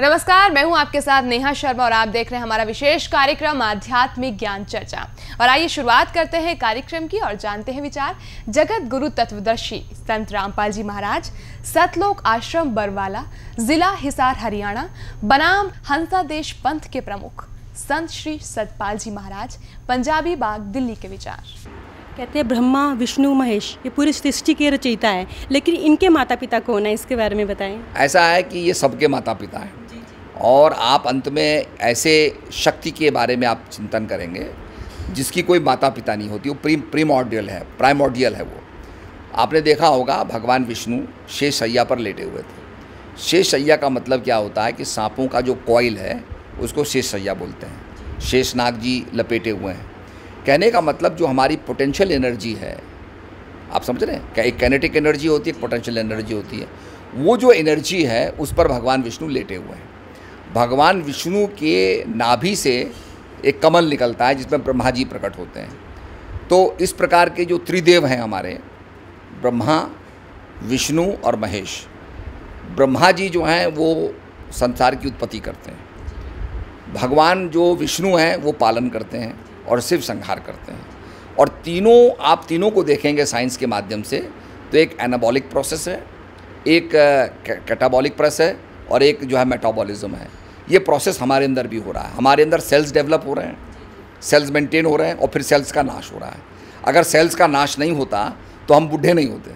नमस्कार मैं हूँ आपके साथ नेहा शर्मा और आप देख रहे हैं हमारा विशेष कार्यक्रम आध्यात्मिक ज्ञान चर्चा। और आइए शुरुआत करते हैं कार्यक्रम की और जानते हैं विचार। जगत गुरु तत्वदर्शी संत रामपाल जी महाराज सतलोक आश्रम बरवाला जिला हिसार हरियाणा बनाम हंसा देश पंथ के प्रमुख संत श्री सतपाल जी महाराज पंजाबी बाग दिल्ली के विचार। कहते हैं ब्रह्मा विष्णु महेश ये पूरी सृष्टि के रचयिता है लेकिन इनके माता पिता कौन है? इसके बारे में बताएँ। ऐसा है कि ये सबके माता पिता हैं। और आप अंत में ऐसे शक्ति के बारे में आप चिंतन करेंगे, जिसकी कोई माता पिता नहीं होती, वो प्री प्रीमॉर्डियल है प्राइमॉर्डियल है वो। आपने देखा होगा, भगवान विष्णु शेष सैया पर लेटे हुए थे। शेष सैया का मतलब क्या होता है कि सांपों का जो कॉइल है, उसको शेष सैया बोलते हैं। शेषनाग जी लपेटे हुए हैं। कहने का मतलब जो हमारी पोटेंशियल एनर्जी है, आप समझ रहे हैं? एक कैनेटिक एनर्जी होती है पोटेंशियल एनर्जी होती है। वो जो एनर्जी है, उस पर भगवान विष्णु लेटे हुए हैं। भगवान विष्णु के नाभि से एक कमल निकलता है जिसमें ब्रह्मा जी प्रकट होते हैं। तो इस प्रकार के जो त्रिदेव हैं हमारे, ब्रह्मा, विष्णु और महेश, ब्रह्मा जी जो हैं वो संसार की उत्पत्ति करते हैं। भगवान जो विष्णु हैं वो पालन करते हैं और शिव संहार करते हैं। और तीनों, आप तीनों को देखेंगे साइंस के माध्यम से तो एक एनाबॉलिक प्रोसेस है, एक कैटाबॉलिक प्रोसेस है और एक जो है मेटाबॉलिज्म है। ये प्रोसेस हमारे अंदर भी हो रहा है। हमारे अंदर सेल्स डेवलप हो रहे हैं सेल्स मेंटेन हो रहे हैं और फिर सेल्स का नाश हो रहा है। अगर सेल्स का नाश नहीं होता तो हम बूढ़े नहीं होते।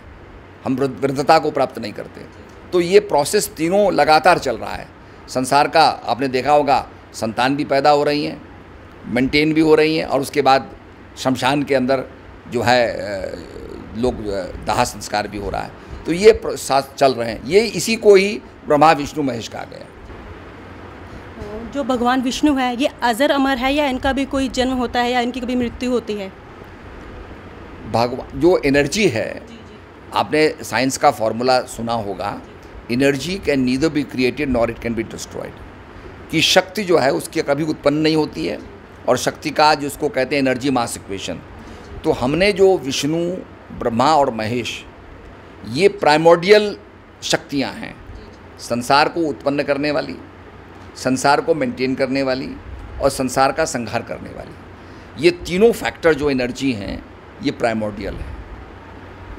हम वृद्धता को प्राप्त नहीं करते। तो ये प्रोसेस तीनों लगातार चल रहा है। संसार का, आपने देखा होगा, संतान भी पैदा हो रही हैं मेंटेन भी हो रही हैं और उसके बाद शमशान के अंदर जो है लोग दाह संस्कार भी हो रहा है। तो ये साथ चल रहे हैं। ये इसी को ही ब्रह्मा विष्णु महेश कहा गया जो भगवान विष्णु है ये अजर अमर है या इनका भी कोई जन्म होता है या इनकी कभी मृत्यु होती है? भगवान जो एनर्जी है आपने साइंस का फॉर्मूला सुना होगा। Energy can neither be created nor it can be destroyed. कि शक्ति जो है उसकी कभी उत्पन्न नहीं होती है और शक्ति का जिसको कहते हैं एनर्जी मास इक्वेशन। तो हमने जो विष्णु ब्रह्मा और महेश ये प्राइमोडियल शक्तियाँ हैं। संसार को उत्पन्न करने वाली, संसार को मेंटेन करने वाली और संसार का संहार करने वाली। ये तीनों फैक्टर जो एनर्जी हैं, ये प्राइमोडियल है।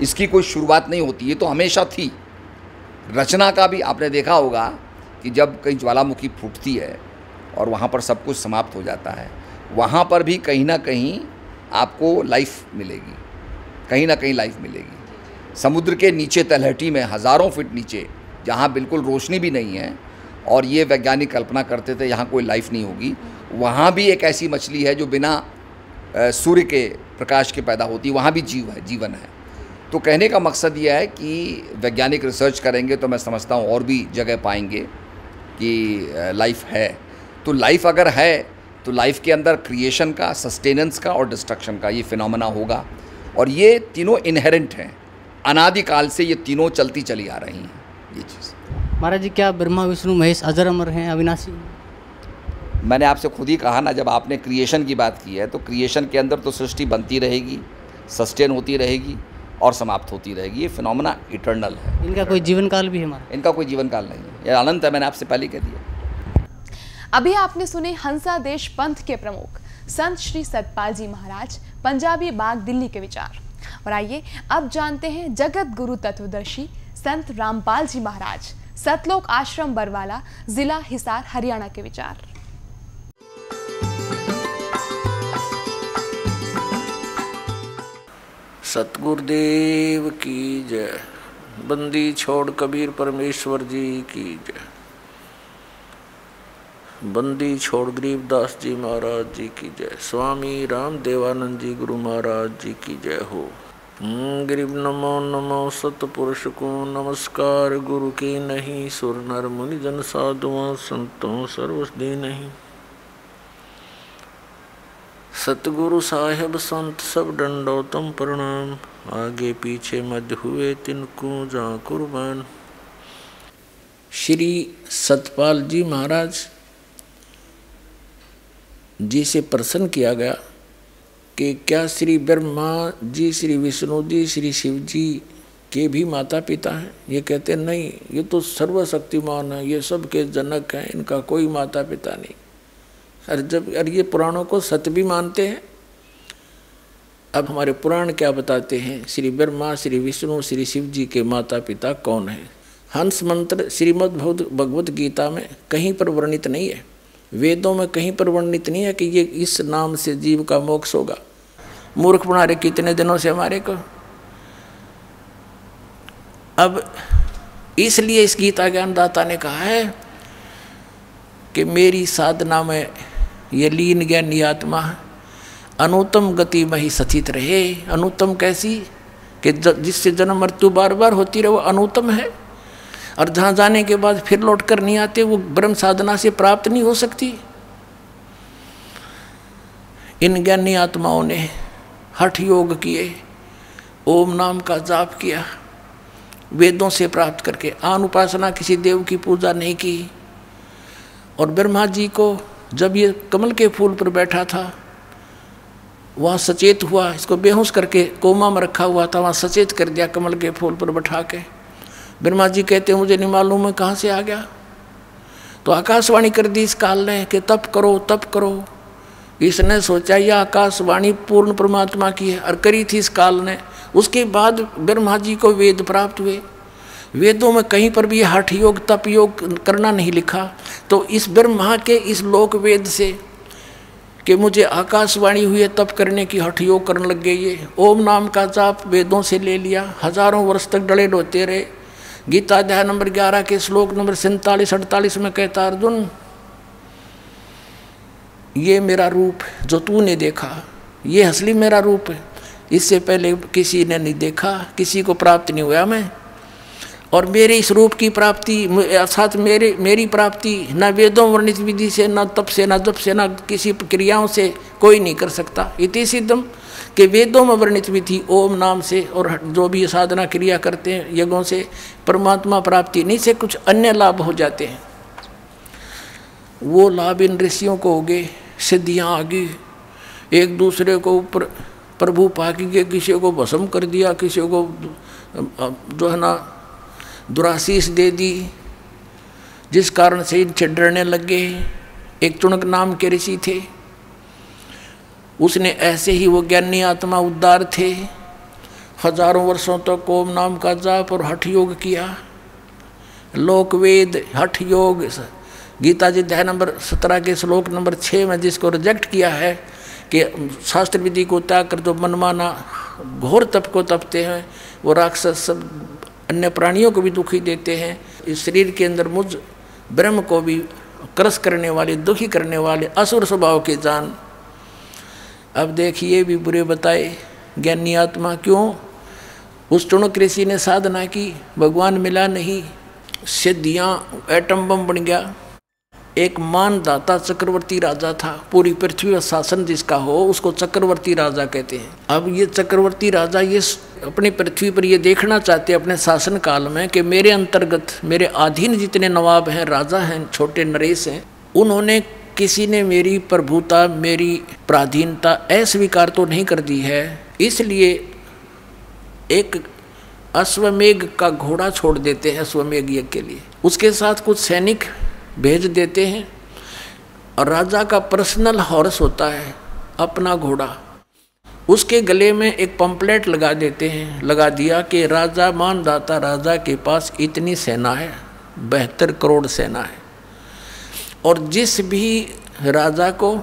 इसकी कोई शुरुआत नहीं होती, ये तो हमेशा थी। रचना का भी आपने देखा होगा कि जब कहीं ज्वालामुखी फूटती है और वहाँ पर सब कुछ समाप्त हो जाता है, वहाँ पर भी कहीं ना कहीं आपको लाइफ मिलेगी। कहीं ना कहीं लाइफ मिलेगी। समुद्र के नीचे तलहटी में, हज़ारों फिट नीचे, जहाँ बिल्कुल रोशनी भी नहीं है, और ये वैज्ञानिक कल्पना करते थे, यहाँ कोई लाइफ नहीं होगी, वहाँ भी एक ऐसी मछली है जो बिना सूर्य के प्रकाश के पैदा होती वहाँ भी जीव है, जीवन है। तो कहने का मकसद यह है कि वैज्ञानिक रिसर्च करेंगे तो मैं समझता हूँ, और भी जगह पाएँगे कि लाइफ है। तो लाइफ अगर है तो लाइफ के अंदर क्रिएशन का सस्टेनेंस का और डिस्ट्रक्शन का ये फिनोमेना होगा, और ये तीनों इनहेरेंट हैं। अनादिकाल से ये तीनों चलती चली आ रही हैं ये चीज़। महाराज जी क्या ब्रह्मा विष्णु महेश अजर अमर हैं अविनाशी? मैंने आपसे खुद ही कहा ना जब आपने क्रिएशन की बात की है तो क्रिएशन के अंदर तो सृष्टि बनती रहेगी सस्टेन होती रहेगी और समाप्त होती रहेगी। ये फिनोमेना इटर्नल है। इनका कोई जीवन काल भी है हमारा इनका कोई जीवन काल नहीं है। ये अनंत है मैंने आपसे पहले कह दिया। अभी आपने सुने हंसा देश पंथ के प्रमुख संत श्री सतपाल जी महाराज पंजाबी बाग दिल्ली के विचार। और आइए अब जानते हैं जगत गुरु तत्वदर्शी संत रामपाल जी महाराज, सतलोक आश्रम बरवाला, जिला हिसार, हरियाणा के विचार। सतगुरुदेव की जय, बंदी छोड़ कबीर परमेश्वर जी की जय। बंदी छोड़ गरीबदास जी महाराज जी की जय। स्वामी राम देवानंद जी गुरु महाराज जी की जय हो। गरीब नमो नमो सतपुरुष को नमस्कार। गुरु की नहीं, सुर नर मुनि जन साधुओं संतों सर्वस्दी नहीं। सतगुरु साहेब, संत सब दंडोतम प्रणाम। आगे पीछे मध्य हुए तिनको जा कुर्बान। श्री सतपाल जी महाराज जी से प्रसन्न किया गया कि क्या श्री ब्रह्मा जी, श्री विष्णु जी, श्री शिव जी के भी माता पिता हैं? ये कहते नहीं, ये तो सर्वशक्तिमान है, ये सब के जनक हैं, इनका कोई माता पिता नहीं। अरे जब अरे ये पुराणों को सत्य भी मानते हैं। अब हमारे पुराण क्या बताते हैं? श्री ब्रह्मा, श्री विष्णु, श्री शिव जी के माता पिता कौन है? हंस मंत्र श्रीमद् भगवत गीता में कहीं पर वर्णित नहीं है। वेदों में कहीं पर वर्णित नहीं है कि ये इस नाम से जीव का मोक्ष होगा। मूर्ख बना रहे कितने दिनों से हमारे को। अब इसलिए इस गीता ज्ञानदाता ने कहा है कि मेरी साधना में ये लीन ज्ञानी आत्मा अनुतम गति में ही सचित रहे। अनुतम कैसी? कि जिससे जन्म मृत्यु बार बार होती रहे, वो अनुतम है। और जहाँ जाने के बाद फिर लौट कर नहीं आते, वो ब्रह्म साधना से प्राप्त नहीं हो सकती। इन ज्ञानी आत्माओं ने हठ योग किए, ओम नाम का जाप किया, वेदों से प्राप्त करके आन उपासना किसी देव की पूजा नहीं की। और ब्रह्मा जी को जब ये कमल के फूल पर बैठा था, वहाँ सचेत हुआ, इसको बेहोश करके कोमा में रखा हुआ था, वहाँ सचेत कर दिया कमल के फूल पर बैठा के। ब्रह्मा जी कहते, मुझे नहीं मालूम है कहाँ से आ गया। तो आकाशवाणी कर दी इस काल ने कि तप करो तप करो। इसने सोचा, यह आकाशवाणी पूर्ण परमात्मा की है। और करी थी इस काल ने। उसके बाद ब्रह्मा जी को वेद प्राप्त हुए। वेदों में कहीं पर भी हठ योग, तप योग करना नहीं लिखा। तो इस ब्रह्मा के इस लोक वेद से कि मुझे आकाशवाणी हुई है, तप करने की हठ योग करने लग गई ये ओम नाम का जाप वेदों से ले लिया। हज़ारों वर्ष तक डले डोते रहे। गीता अध्याय नंबर ग्यारह के श्लोक नंबर सैंतालीस, अड़तालीस में कहता अर्जुन, ये मेरा रूप जो तूने देखा, ये असली मेरा रूप है। इससे पहले किसी ने नहीं देखा, किसी को प्राप्त नहीं हुआ मैं। और मेरे इस रूप की प्राप्ति, अर्थात मेरे, मेरी प्राप्ति न वेदों वर्णित विधि से, न तप से, न जप से, न किसी क्रियाओं से कोई नहीं कर सकता। इति सिद्धम कि वेदों में वर्णित विधि ओम नाम से और जो भी साधना क्रिया करते हैं, यज्ञों से परमात्मा प्राप्ति नहीं से कुछ अन्य लाभ हो जाते हैं। वो लाभ इन ऋषियों को हो गए, सिद्धियाँ आ गई। एक दूसरे को ऊपर प्रभु पाकी के किसी को भस्म कर दिया, किसी को जो है ना दुराशीष दे दी। जिस कारण से इनसे डरने लग गए, एक चुनक नाम के ऋषि थे। उसने ऐसे ही वो ज्ञानी आत्मा उद्धार थे। हज़ारों वर्षों तक तो ओम नाम का जाप और हठ योग किया। लोक वेद हठ योग गीता जी अध्याय नंबर सत्रह के श्लोक नंबर छः में जिसको रिजेक्ट किया है कि शास्त्र विधि को त्याग कर जो मनमाना घोर तप को तपते हैं, वो राक्षस सब अन्य प्राणियों को भी दुखी देते हैं। इस शरीर के अंदर मुझ, ब्रह्म को भी क्रस करने वाले, दुखी करने वाले असुर स्वभाव के जान। अब देखिए भी बुरे बताए, ज्ञानी आत्मा क्यों? उस टुणक ऋषि ने साधना की, भगवान मिला नहीं, सिद्धियाँ एटम बम बन गया। एक मानदाता चक्रवर्ती राजा था, पूरी पृथ्वी का शासन जिसका हो, उसको चक्रवर्ती राजा कहते हैं। अब ये चक्रवर्ती राजा ये अपनी पृथ्वी पर ये देखना चाहते अपने शासन काल में कि मेरे अंतर्गत, मेरे अधीन जितने नवाब हैं, राजा हैं, छोटे नरेश हैं, उन्होंने किसी ने मेरी प्रभुता, मेरी प्राधीनता अस्वीकार तो नहीं कर दी है। इसलिए एक अश्वमेघ का घोड़ा छोड़ देते हैं अश्वमेघ यज्ञ के लिए। उसके साथ कुछ सैनिक भेज देते हैं और राजा का पर्सनल हॉर्स होता है अपना घोड़ा। उसके गले में एक पंपलेट लगा देते हैं, लगा दिया कि राजा मानदाता राजा के पास इतनी सेना है, बहत्तर करोड़ सेना है। और जिस भी राजा को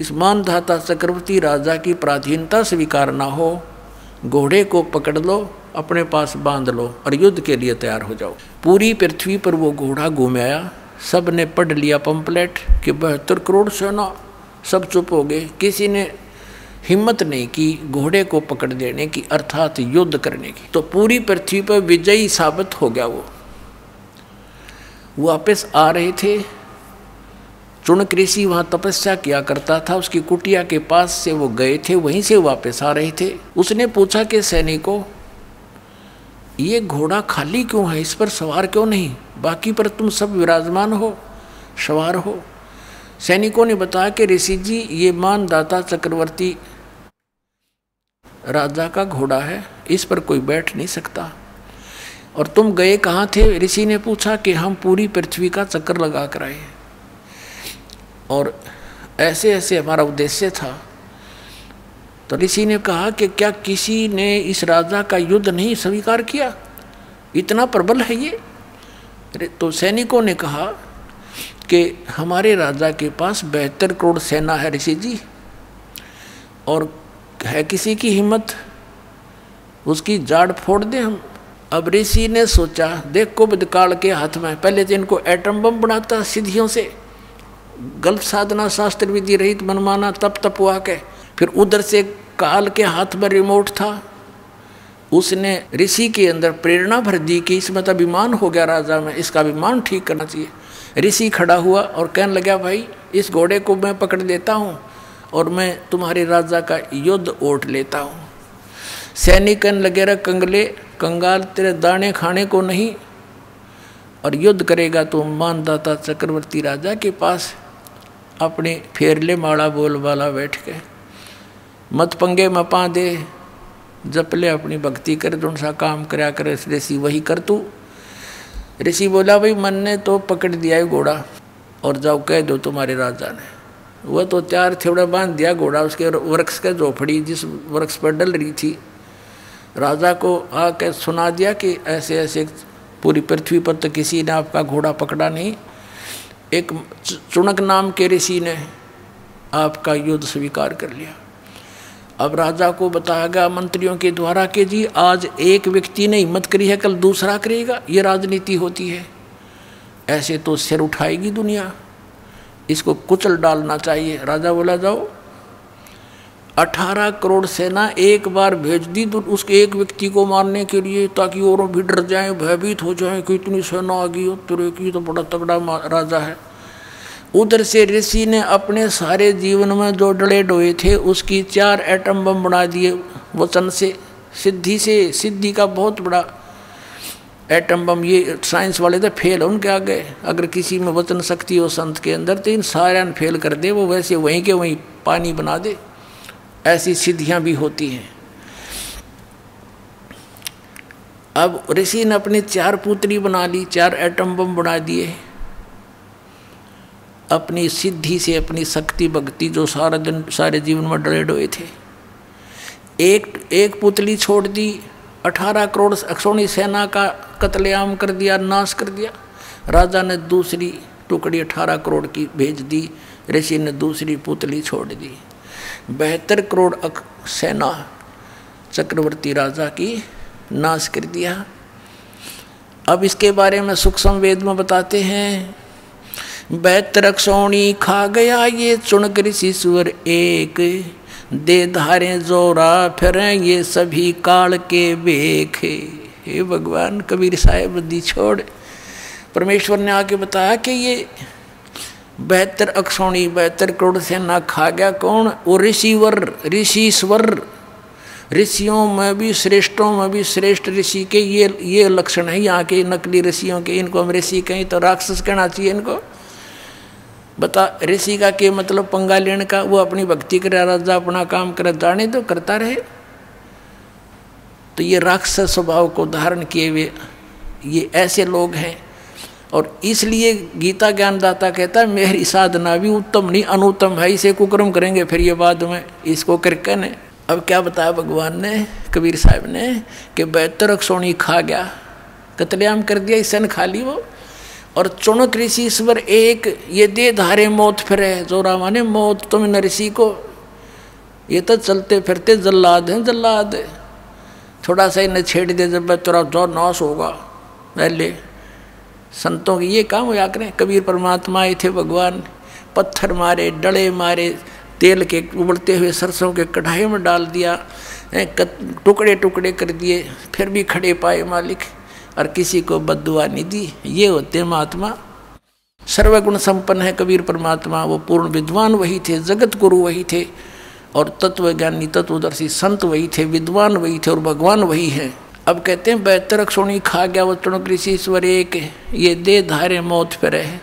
इस मानधाता चक्रवर्ती राजा की प्राधीनता स्वीकार ना हो, घोड़े को पकड़ लो, अपने पास बाँध लो और युद्ध के लिए तैयार हो जाओ। पूरी पृथ्वी पर वो घोड़ा घूमाया सबने पढ़ लिया पंपलेट कि बहत्तर करोड़ सेना, सब चुप हो गए। किसी ने हिम्मत नहीं की घोड़े को पकड़ देने की, अर्थात युद्ध करने की। तो पूरी पृथ्वी पर विजयी साबित हो गया वो। वापस आ रहे थे। चुनक ऋषि वहाँ तपस्या किया करता था। उसकी कुटिया के पास से वो गए थे, वहीं से वापस आ रहे थे। उसने पूछा कि, सैनिकों, ये घोड़ा खाली क्यों है? इस पर सवार क्यों नहीं? बाकी पर तुम सब विराजमान हो, सवार हो। सैनिकों ने बताया कि ऋषि जी, ये मानदाता चक्रवर्ती राजा का घोड़ा है, इस पर कोई बैठ नहीं सकता। और तुम गए कहाँ थे? ऋषि ने पूछा कि, हम पूरी पृथ्वी का चक्कर लगा कर आए और ऐसे ऐसे हमारा उद्देश्य था। तो ऋषि ने कहा कि क्या किसी ने इस राजा का युद्ध नहीं स्वीकार किया? इतना प्रबल है ये। तो सैनिकों ने कहा कि हमारे राजा के पास बेहतर करोड़ सेना है ऋषि जी, और है किसी की हिम्मत? उसकी जाड़ फोड़ दे हम। अब ऋषि ने सोचा, देख को काल के हाथ में, पहले तो इनको एटम बम बनाता सिद्धियों से। गल्प साधना शास्त्र विधि रहित मनमाना तप तप हुआ के। फिर उधर से काल के हाथ में रिमोट था। उसने ऋषि के अंदर प्रेरणा भर दी कि इसमें तो अभिमान हो गया राजा में, इसका अभिमान ठीक करना चाहिए। ऋषि खड़ा हुआ और कहने लगा, भाई, इस घोड़े को मैं पकड़ देता हूँ और मैं तुम्हारे राजा का युद्ध ओट लेता हूँ। सैनिकन लगे रह कंगले, कंगाल तेरे दाने खाने को नहीं, और युद्ध करेगा तो मानदाता चक्रवर्ती राजा के पास अपने फेरले माड़ा बोल वाला बैठ के। मत पंगे मपा दे जप ले अपनी भक्ति कर, जो सा काम कराया कर ऋषि वही कर तू। ऋषि बोला, भाई मन ने तो पकड़ दिया है घोड़ा, और जाओ कह दो तुम्हारे राजा ने। वह तो चार थोड़ा बाँध दिया घोड़ा, उसके वृक्ष के झोपड़ी जिस वृक्ष पर डल रही थी। राजा को आकर सुना दिया कि ऐसे ऐसे पूरी पृथ्वी पर तो किसी ने आपका घोड़ा पकड़ा नहीं। एक चुनक नाम के ऋषि ने आपका युद्ध स्वीकार कर लिया। अब राजा को बताया गया मंत्रियों के द्वारा कि जी, आज एक व्यक्ति ने हिम्मत करी है, कल दूसरा करेगा। ये राजनीति होती है। ऐसे तो सिर उठाएगी दुनिया। इसको कुचल डालना चाहिए। राजा बोला, जाओ अठारह करोड़ सेना एक बार भेज दी तो उसके एक व्यक्ति को मारने के लिए ताकि और भी डर जाए, भयभीत हो जाए कि इतनी सेना आ गई हो तुरे की तो बड़ा तगड़ा राजा है। उधर से ऋषि ने अपने सारे जीवन में जो डले डोए थे, उसकी चार एटम बम बना दिए। वचन से, सिद्धि से, सिद्धि का बहुत बड़ा एटम बम, ये साइंस वाले थे फेल उनके आगे। अगर किसी में वचन शक्ति हो संत के अंदर तो इन सारे फेल कर दे, वो वैसे वहीं के वहीं पानी बना दे। ऐसी सिद्धियाँ भी होती हैं। अब ऋषि ने अपनी चार पुत्री बना ली, चार एटम बम बना दिए। अपनी सिद्धि से, अपनी शक्ति भक्ति जो सारा दिन, सारे जीवन में डरे डोए थे। एक एक पुतली छोड़ दी, अठारह करोड़ अक्षोणी सेना का कत्लेआम कर दिया, नाश कर दिया। राजा ने दूसरी टुकड़ी अठारह करोड़ की भेज दी, ऋषि ने दूसरी पुतली छोड़ दी। बहत्तर करोड़ सेना चक्रवर्ती राजा की नाश कर दिया। अब इसके बारे में सूक्ष्म वेद में बताते हैं। बहत्तर अक्षौणी खा गया ये चुनक ऋषि सुअर एक। दे धारे जोरा फिर ये सभी काल के बेख हे भगवान, कबीर साहेब, दी छोड़। परमेश्वर ने आके बताया कि ये बहत्तर अक्षौणी, बेहतर करोड़ से ना खा गया कौन? वो ऋषिवर, ऋषिश्वर। ऋषियों में भी श्रेष्ठों में भी श्रेष्ठ ऋषि के ये ये लक्षण है। यहाँ के नकली ऋषियों के, इनको हम ऋषि कहें तो राक्षस कहना चाहिए इनको। बता, ऋषि का के मतलब? पंगा लेने का, वो अपनी भक्ति करे राजा अपना काम करे जाने तो करता रहे। तो ये राक्षस स्वभाव को धारण किए हुए ये ऐसे लोग हैं और इसलिए गीता ज्ञानदाता कहता है, मेरी साधना भी उत्तम नहीं, अनुत्तम है, इसे कुक्रम करेंगे, फिर ये बाद में इसको करके ने अब क्या बताया भगवान ने, कबीर साहब ने, कि बेहतर सोनी खा गया, कतलेआम कर दिया, इस खा ली वो। और चुनक ऋषि ईश्वर एक, ये दे धारे मौत फिर फिरे जोरा माने मौत, तुम न ऋषि को। ये तो चलते फिरते जल्लाद हैं, जल्लाद। थोड़ा सा इन्हें छेड़ दे, जब तेरा जो नाश होगा, पहले। संतों के ये काम होया करें। कबीर परमात्मा आए थे भगवान। पत्थर मारे डड़े मारे, तेल के उबलते हुए सरसों के कढ़ाई में डाल दिया टुकड़े टुकड़े कर दिए, फिर भी खड़े पाए मालिक, और किसी को बदुआ नहीं दी। ये होते महात्मा। सर्वगुण संपन्न है कबीर परमात्मा। वो पूर्ण विद्वान वही थे, जगत गुरु वही थे, और तत्वज्ञानी, तत्वदर्शी संत वही थे, विद्वान वही थे, और भगवान वही है। अब कहते हैं बेहतर अक्षोणी खा गया, वो तृणक ऋषि ईश्वर एक ये दे धारे मौत पर है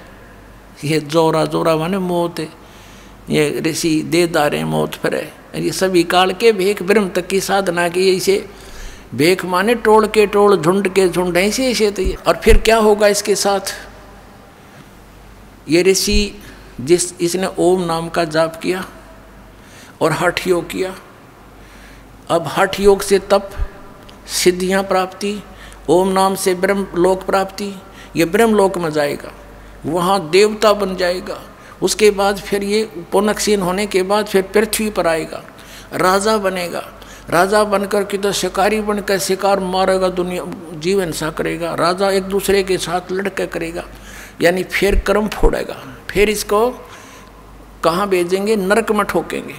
ये जोरा जोरा माने मौत है। ये ऋषि दे धारे मौत पर है ये सभी काल के भेख ब्रह्म तक की साधना की, इसे भेख माने टोल के टोल, झुंड के झुंड, ऐसे ऐसे तो ये और फिर क्या होगा इसके साथ? ये ऋषि जिस, इसने ओम नाम का जाप किया और हठ योग किया। अब हठ योग से तप सिद्धियाँ प्राप्ति, ओम नाम से ब्रह्म लोक प्राप्ति, ये ब्रह्म लोक में जाएगा, वहाँ देवता बन जाएगा, उसके बाद फिर ये पुनक्षीन होने के बाद फिर पृथ्वी पर आएगा, राजा बनेगा, राजा बनकर के तो शिकारी बनकर शिकार मारेगा दुनिया, जीवन सा करेगा राजा एक दूसरे के साथ लड़के करेगा, यानी फिर कर्म फोड़ेगा, फिर इसको कहाँ भेजेंगे? नरक में ठोकेंगे,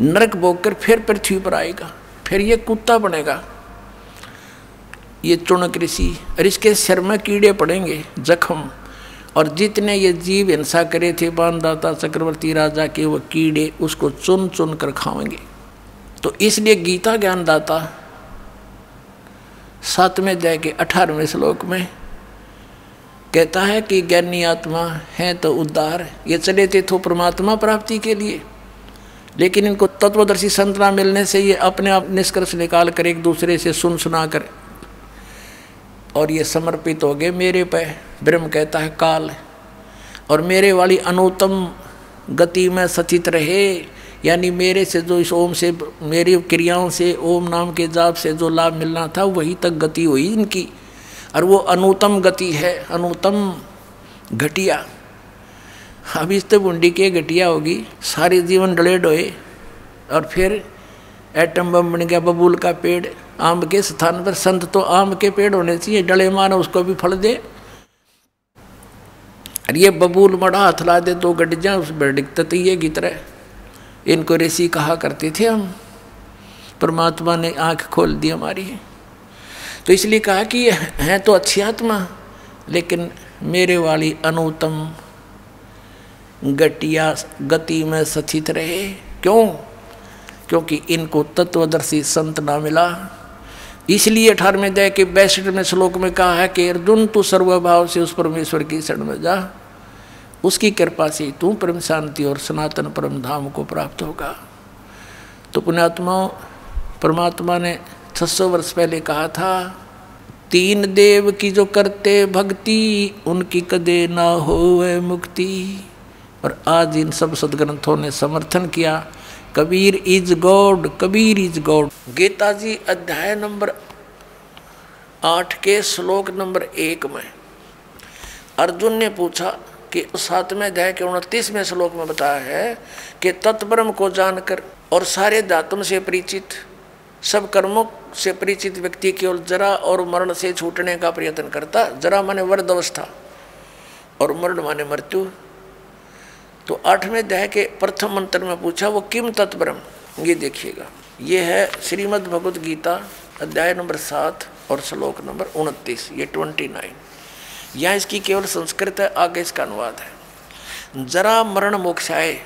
नरक भोग फिर पृथ्वी पर आएगा, फिर ये कुत्ता बनेगा ये चुनक कृषि। और इसके सिर में कीड़े पड़ेंगे, जख्म। और जितने ये जीव हिंसा करे थे बानदाता चक्रवर्ती राजा के, वो कीड़े उसको चुन चुन कर खाएँगे। तो इसलिए गीता ज्ञानदाता सातवें अध्याय के अठारहवें श्लोक में कहता है कि ज्ञानी आत्मा है तो उद्धार। ये चले थे तो परमात्मा प्राप्ति के लिए। लेकिन इनको तत्वदर्शी संतना मिलने से ये अपने आप निष्कर्ष निकाल कर एक दूसरे से सुन सुना कर और ये समर्पित हो गए मेरे पे। ब्रह्म कहता है, काल और मेरे वाली अनुत्तम गति में सचित रहे। यानी मेरे से जो इस ओम से, मेरी क्रियाओं से, ओम नाम के जाप से जो लाभ मिलना था, वही तक गति हुई इनकी। और वो अनुतम गति है, अनुतम घटिया। अब इस तो बुंडी के घटिया होगी। सारे जीवन डले डोए और फिर एटम बम बन गया, बबूल का पेड़, आम के स्थान पर संत तो आम के पेड़ होने चाहिए, डले मानो उसको भी फल दे। और ये बबूल मड़ा हाथ ला दे तो गड जा उस बड़िकता ये की तरह। इनको ऋषि कहा करते थे हम, परमात्मा ने आँख खोल दी हमारी। तो इसलिए कहा कि हैं तो अच्छी आत्मा, लेकिन मेरे वाली अनुतम गटिया, गति में सचित रहे। क्यों? क्योंकि इनको तत्वदर्शी संत ना मिला। इसलिए अठारहवें दया के बैसठवें श्लोक में कहा है कि अर्जुन, तू सर्वभाव से उस परमेश्वर की शरण में जा। उसकी कृपा से तू परम शांति और सनातन परम धाम को प्राप्त होगा। तो पुण्यात्मा परमात्मा ने 600 वर्ष पहले कहा था, तीन देव की जो करते भक्ति, उनकी कदे ना हो मुक्ति। और आज इन सब सदग्रंथों ने समर्थन किया। Kabir is God, Kabir is God. Gita ji अध्याय नंबर आठ के श्लोक नंबर एक में अर्जुन ने पूछा कि सातवें अध्याय के उनतीसवें श्लोक में बताया है कि तत्परम को जानकर और सारे दातुम से परिचित, सब कर्मों से परिचित व्यक्ति केवल जरा और मरण से छूटने का प्रयत्न करता। जरा माने वर्द अवस्था और मरण माने मृत्यु। तो आठवें अध्याय के प्रथम मंत्र में पूछा, वो किम तत्परम? ये देखिएगा। ये है श्रीमद् भगवद गीता, अध्याय नंबर सात और श्लोक नंबर उनतीस, ये ट्वेंटी नाइन। यहाँ इसकी केवल संस्कृत है, आगे इसका अनुवाद है। जरा मरण मोक्षाए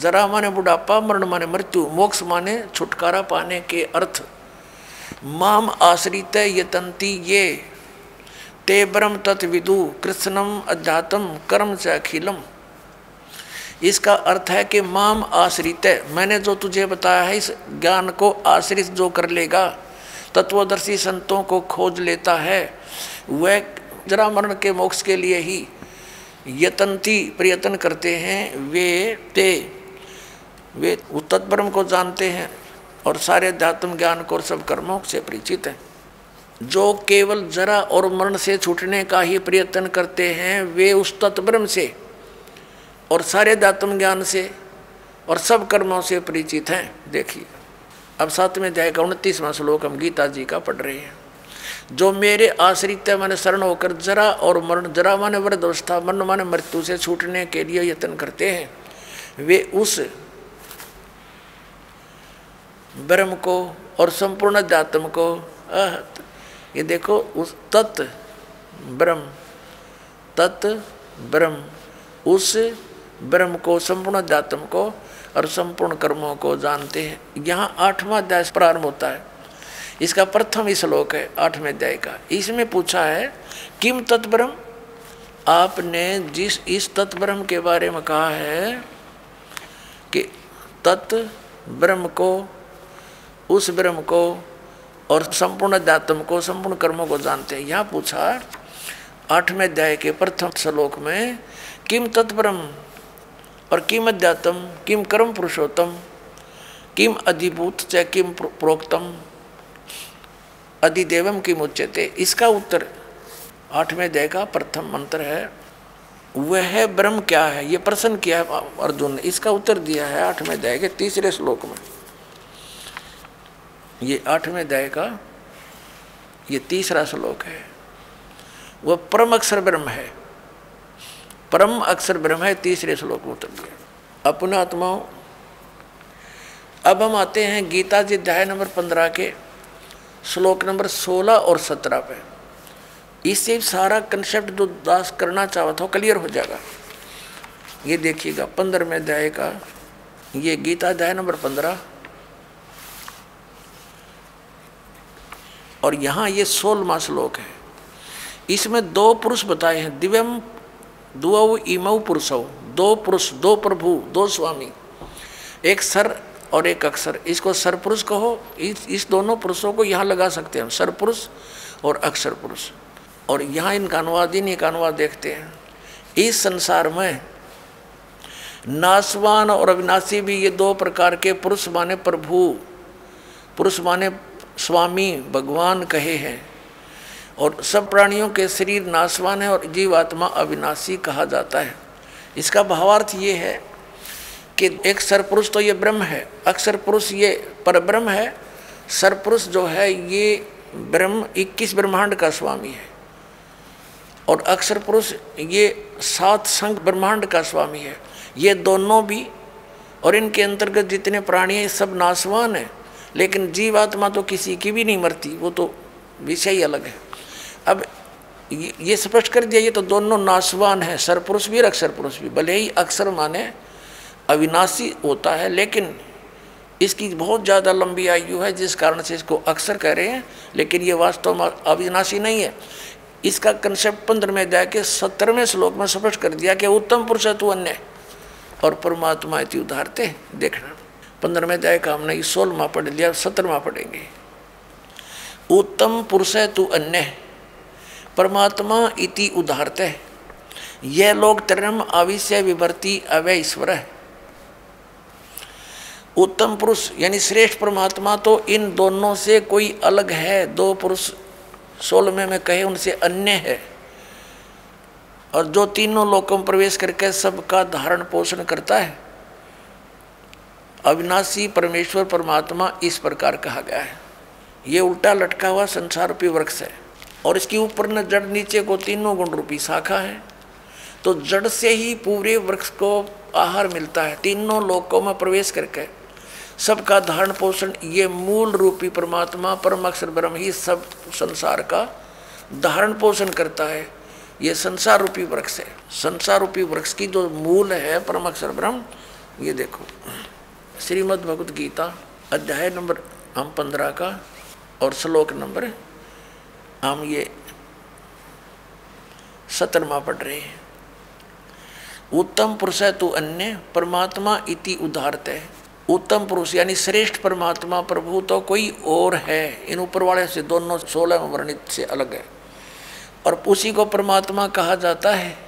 जरा माने बुढ़ापा, मरण माने मृत्यु, मोक्ष माने छुटकारा पाने के अर्थ। माम आश्रित यतंती ये, ते ब्रह्म तत्विदु कृष्णम अध्यात्म कर्म से अखिलम। इसका अर्थ है कि माम आश्रित है। मैंने जो तुझे बताया है, इस ज्ञान को आश्रित जो कर लेगा, तत्वदर्शी संतों को खोज लेता है। वह जरा मरण के मोक्ष के लिए ही यतनती प्रयत्न करते हैं। वे ते, वे तत्परम को जानते हैं और सारे अध्यात्म ज्ञान को और सब कर्मों से परिचित हैं। जो केवल जरा और मरण से छूटने का ही प्रयत्न करते हैं, वे उस तत्परम से और सारे दातम ज्ञान से और सब कर्मों से परिचित हैं। देखिए, अब सातवें अध्याय का उनतीसवां श्लोक हम गीता जी का पढ़ रहे हैं। जो मेरे आश्रित मन शरण होकर जरा और मरण, जरा मन वृद्ध अवस्था मन माने मृत्यु से छूटने के लिए यत्न करते हैं। वे उस ब्रह्म को और संपूर्ण अध्यात्म को ये देखो, उस तत् ब्रह्म तत् ब्रह्म, उस ब्रह्म को, संपूर्ण अध्यात्म को और संपूर्ण कर्मों को जानते हैं। यहाँ आठवां अध्याय प्रारंभ होता है। इसका प्रथम श्लोक है, आठवें अध्याय का। इसमें पूछा है, किम तत्ब्रह्म? आपने जिस, इस तत्ब्रह्म के बारे में कहा है कि तत् ब्रह्म को, उस ब्रह्म को और संपूर्ण अध्यात्म को, संपूर्ण कर्मों को जानते हैं। यहाँ पूछा, आठवें अध्याय के प्रथम श्लोक में, किम तत्ब्रह्म? और किम अध्यात्म किम कर्म पुरुषोत्तम, किम अधिभूत च किम प्रोक्तम, अधिदेवम किम उच्चते इसका उत्तर आठवें अध्याय का प्रथम मंत्र है, वह ब्रह्म क्या है? ये प्रश्न किया है अर्जुन ने। इसका उत्तर दिया है आठवें अध्याय के तीसरे श्लोक में। ये आठवें अध्याय का, ये तीसरा श्लोक है। वह परम अक्षर ब्रह्म है। परम अक्षर ब्रह्म है, तीसरे श्लोक में उत्तर दिया। अपने आत्माओं अब हम आते हैं गीता जी अध्याय नंबर पंद्रह के, श्लोक नंबर सोलह और सत्रह पे। इससे सारा कंसेप्ट जो दास करना चाहता था क्लियर हो जाएगा। ये देखिएगा, पंद्रहवें अध्याय का, ये गीता अध्याय नंबर पंद्रह। और यहाँ ये सोलवा श्लोक है। इसमें दो पुरुष बताए हैं, दिव्यम दुअ इमऊ पुरुषौ, दो पुरुष, दो प्रभु, दो स्वामी। एक सर और एक अक्षर। इसको सरपुरुष कहो, इस इस दोनों पुरुषों को यहाँ लगा सकते हैं सरपुरुष और अक्षर पुरुष। और यहाँ इनका अनुवाद इन एक अनुवाद देखते हैं। इस संसार में नासवान और अविनाशी भी ये दो प्रकार के पुरुष माने प्रभु, पुरुष माने स्वामी, भगवान कहे हैं। और सब प्राणियों के शरीर नासवान है और जीवात्मा अविनाशी कहा जाता है। इसका भावार्थ ये है कि एक सरपुरुष तो ये ब्रह्म है अक्षर पुरुष ये पर ब्रह्म है सरपुरुष जो है ये ब्रह्म 21 ब्रह्मांड का स्वामी है और अक्षर पुरुष ये सात संघ ब्रह्मांड का स्वामी है। ये दोनों भी और इनके अंतर्गत जितने प्राणी हैं सब नासवान हैं, लेकिन जीवात्मा तो किसी की भी नहीं मरती, वो तो विषय ही अलग है। अब ये स्पष्ट कर दिया, ये तो दोनों नासवान हैं सरपुरुष भी और अक्षर पुरुष भी। भले ही अक्षर माने अविनाशी होता है, लेकिन इसकी बहुत ज़्यादा लंबी आयु है, जिस कारण से इसको अक्सर कह रहे हैं, लेकिन ये वास्तव में अविनाशी नहीं है। इसका कंसेप्ट पंद्रहवें अध्याय के सत्तरवें श्लोक में स्पष्ट कर दिया कि उत्तम पुरुष तू अन्य, और परमात्मा इति उधारते देखना। पंद्रहवें अध्याय का हमने सोलवा पढ़ लिया, सत्रहवा पढ़ेंगे। उत्तम पुरुष है तू अन्य परमात्मा इति उदाहरत है। यह लोग तरम आविश्य विभर्ति अवय ईश्वर है। उत्तम पुरुष यानी श्रेष्ठ परमात्मा तो इन दोनों से कोई अलग है। दो पुरुष सोलह में कहे उनसे अन्य है। और जो तीनों लोकों में प्रवेश करके सबका धारण पोषण करता है, अविनाशी परमेश्वर परमात्मा इस प्रकार कहा गया है। ये उल्टा लटका हुआ संसार रूपी वृक्ष है। और इसके ऊपर न जड़, नीचे को तीनों गुण रूपी शाखा है। तो जड़ से ही पूरे वृक्ष को आहार मिलता है। तीनों लोकों में प्रवेश करके सबका धारण पोषण, ये मूल रूपी परमात्मा, परम अक्षर ब्रह्म ही सब संसार का धारण पोषण करता है। ये संसार रूपी वृक्ष है। संसार रूपी वृक्ष की जो मूल है, परम अक्षर ब्रह्म, ये देखो। श्रीमद् भगवद गीता अध्याय नंबर हम पंद्रह का और श्लोक नंबर हम ये सतरमा पढ़ रहे हैं। उत्तम पुरुष है तो अन्य, परमात्मा इति उदारत है। उत्तम पुरुष यानी श्रेष्ठ परमात्मा प्रभु तो कोई और है। इन ऊपर वाले से दोनों सोलह वर्णित से अलग है। और उसी को परमात्मा कहा जाता है।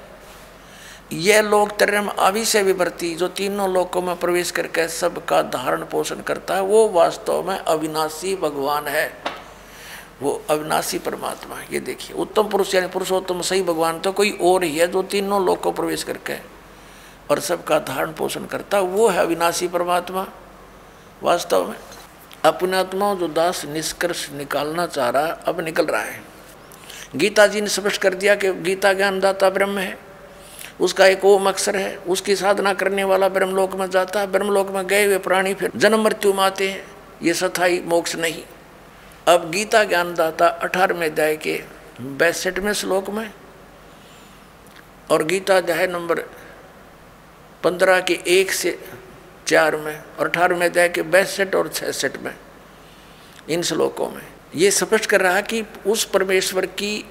यह लोक तरम आवि से विभर्ती जो तीनों लोकों में प्रवेश करके सबका धारण पोषण करता है, वो वास्तव में अविनाशी भगवान है। वो अविनाशी परमात्मा ये देखिए। उत्तम पुरुष यानी पुरुषोत्तम सही भगवान तो कोई और ही है, जो तीनों लोग को प्रवेश करके और सबका धारण पोषण करता वो है अविनाशी परमात्मा, वास्तव में। अपने आत्मा जो दास निष्कर्ष निकालना चाह रहा अब निकल रहा है। गीता जी ने स्पष्ट कर दिया कि गीता ज्ञानदाता ब्रह्म है। उसका एक ओम अक्षर है, उसकी साधना करने वाला ब्रह्मलोक में जाता है। ब्रह्मलोक में गए हुए प्राणी फिर जन्म मृत्यु में आते हैं। ये सथाई मोक्ष नहीं। अब गीता ज्ञानदाता अठारहवें अध्याय के बैसठवें श्लोक में और गीता अध्याय नंबर पंद्रह के एक से चार में और अठारहवें अध्याय के बैसठ और छसठ में, इन श्लोकों में। ये स्पष्ट कर रहा कि उस परमेश्वर की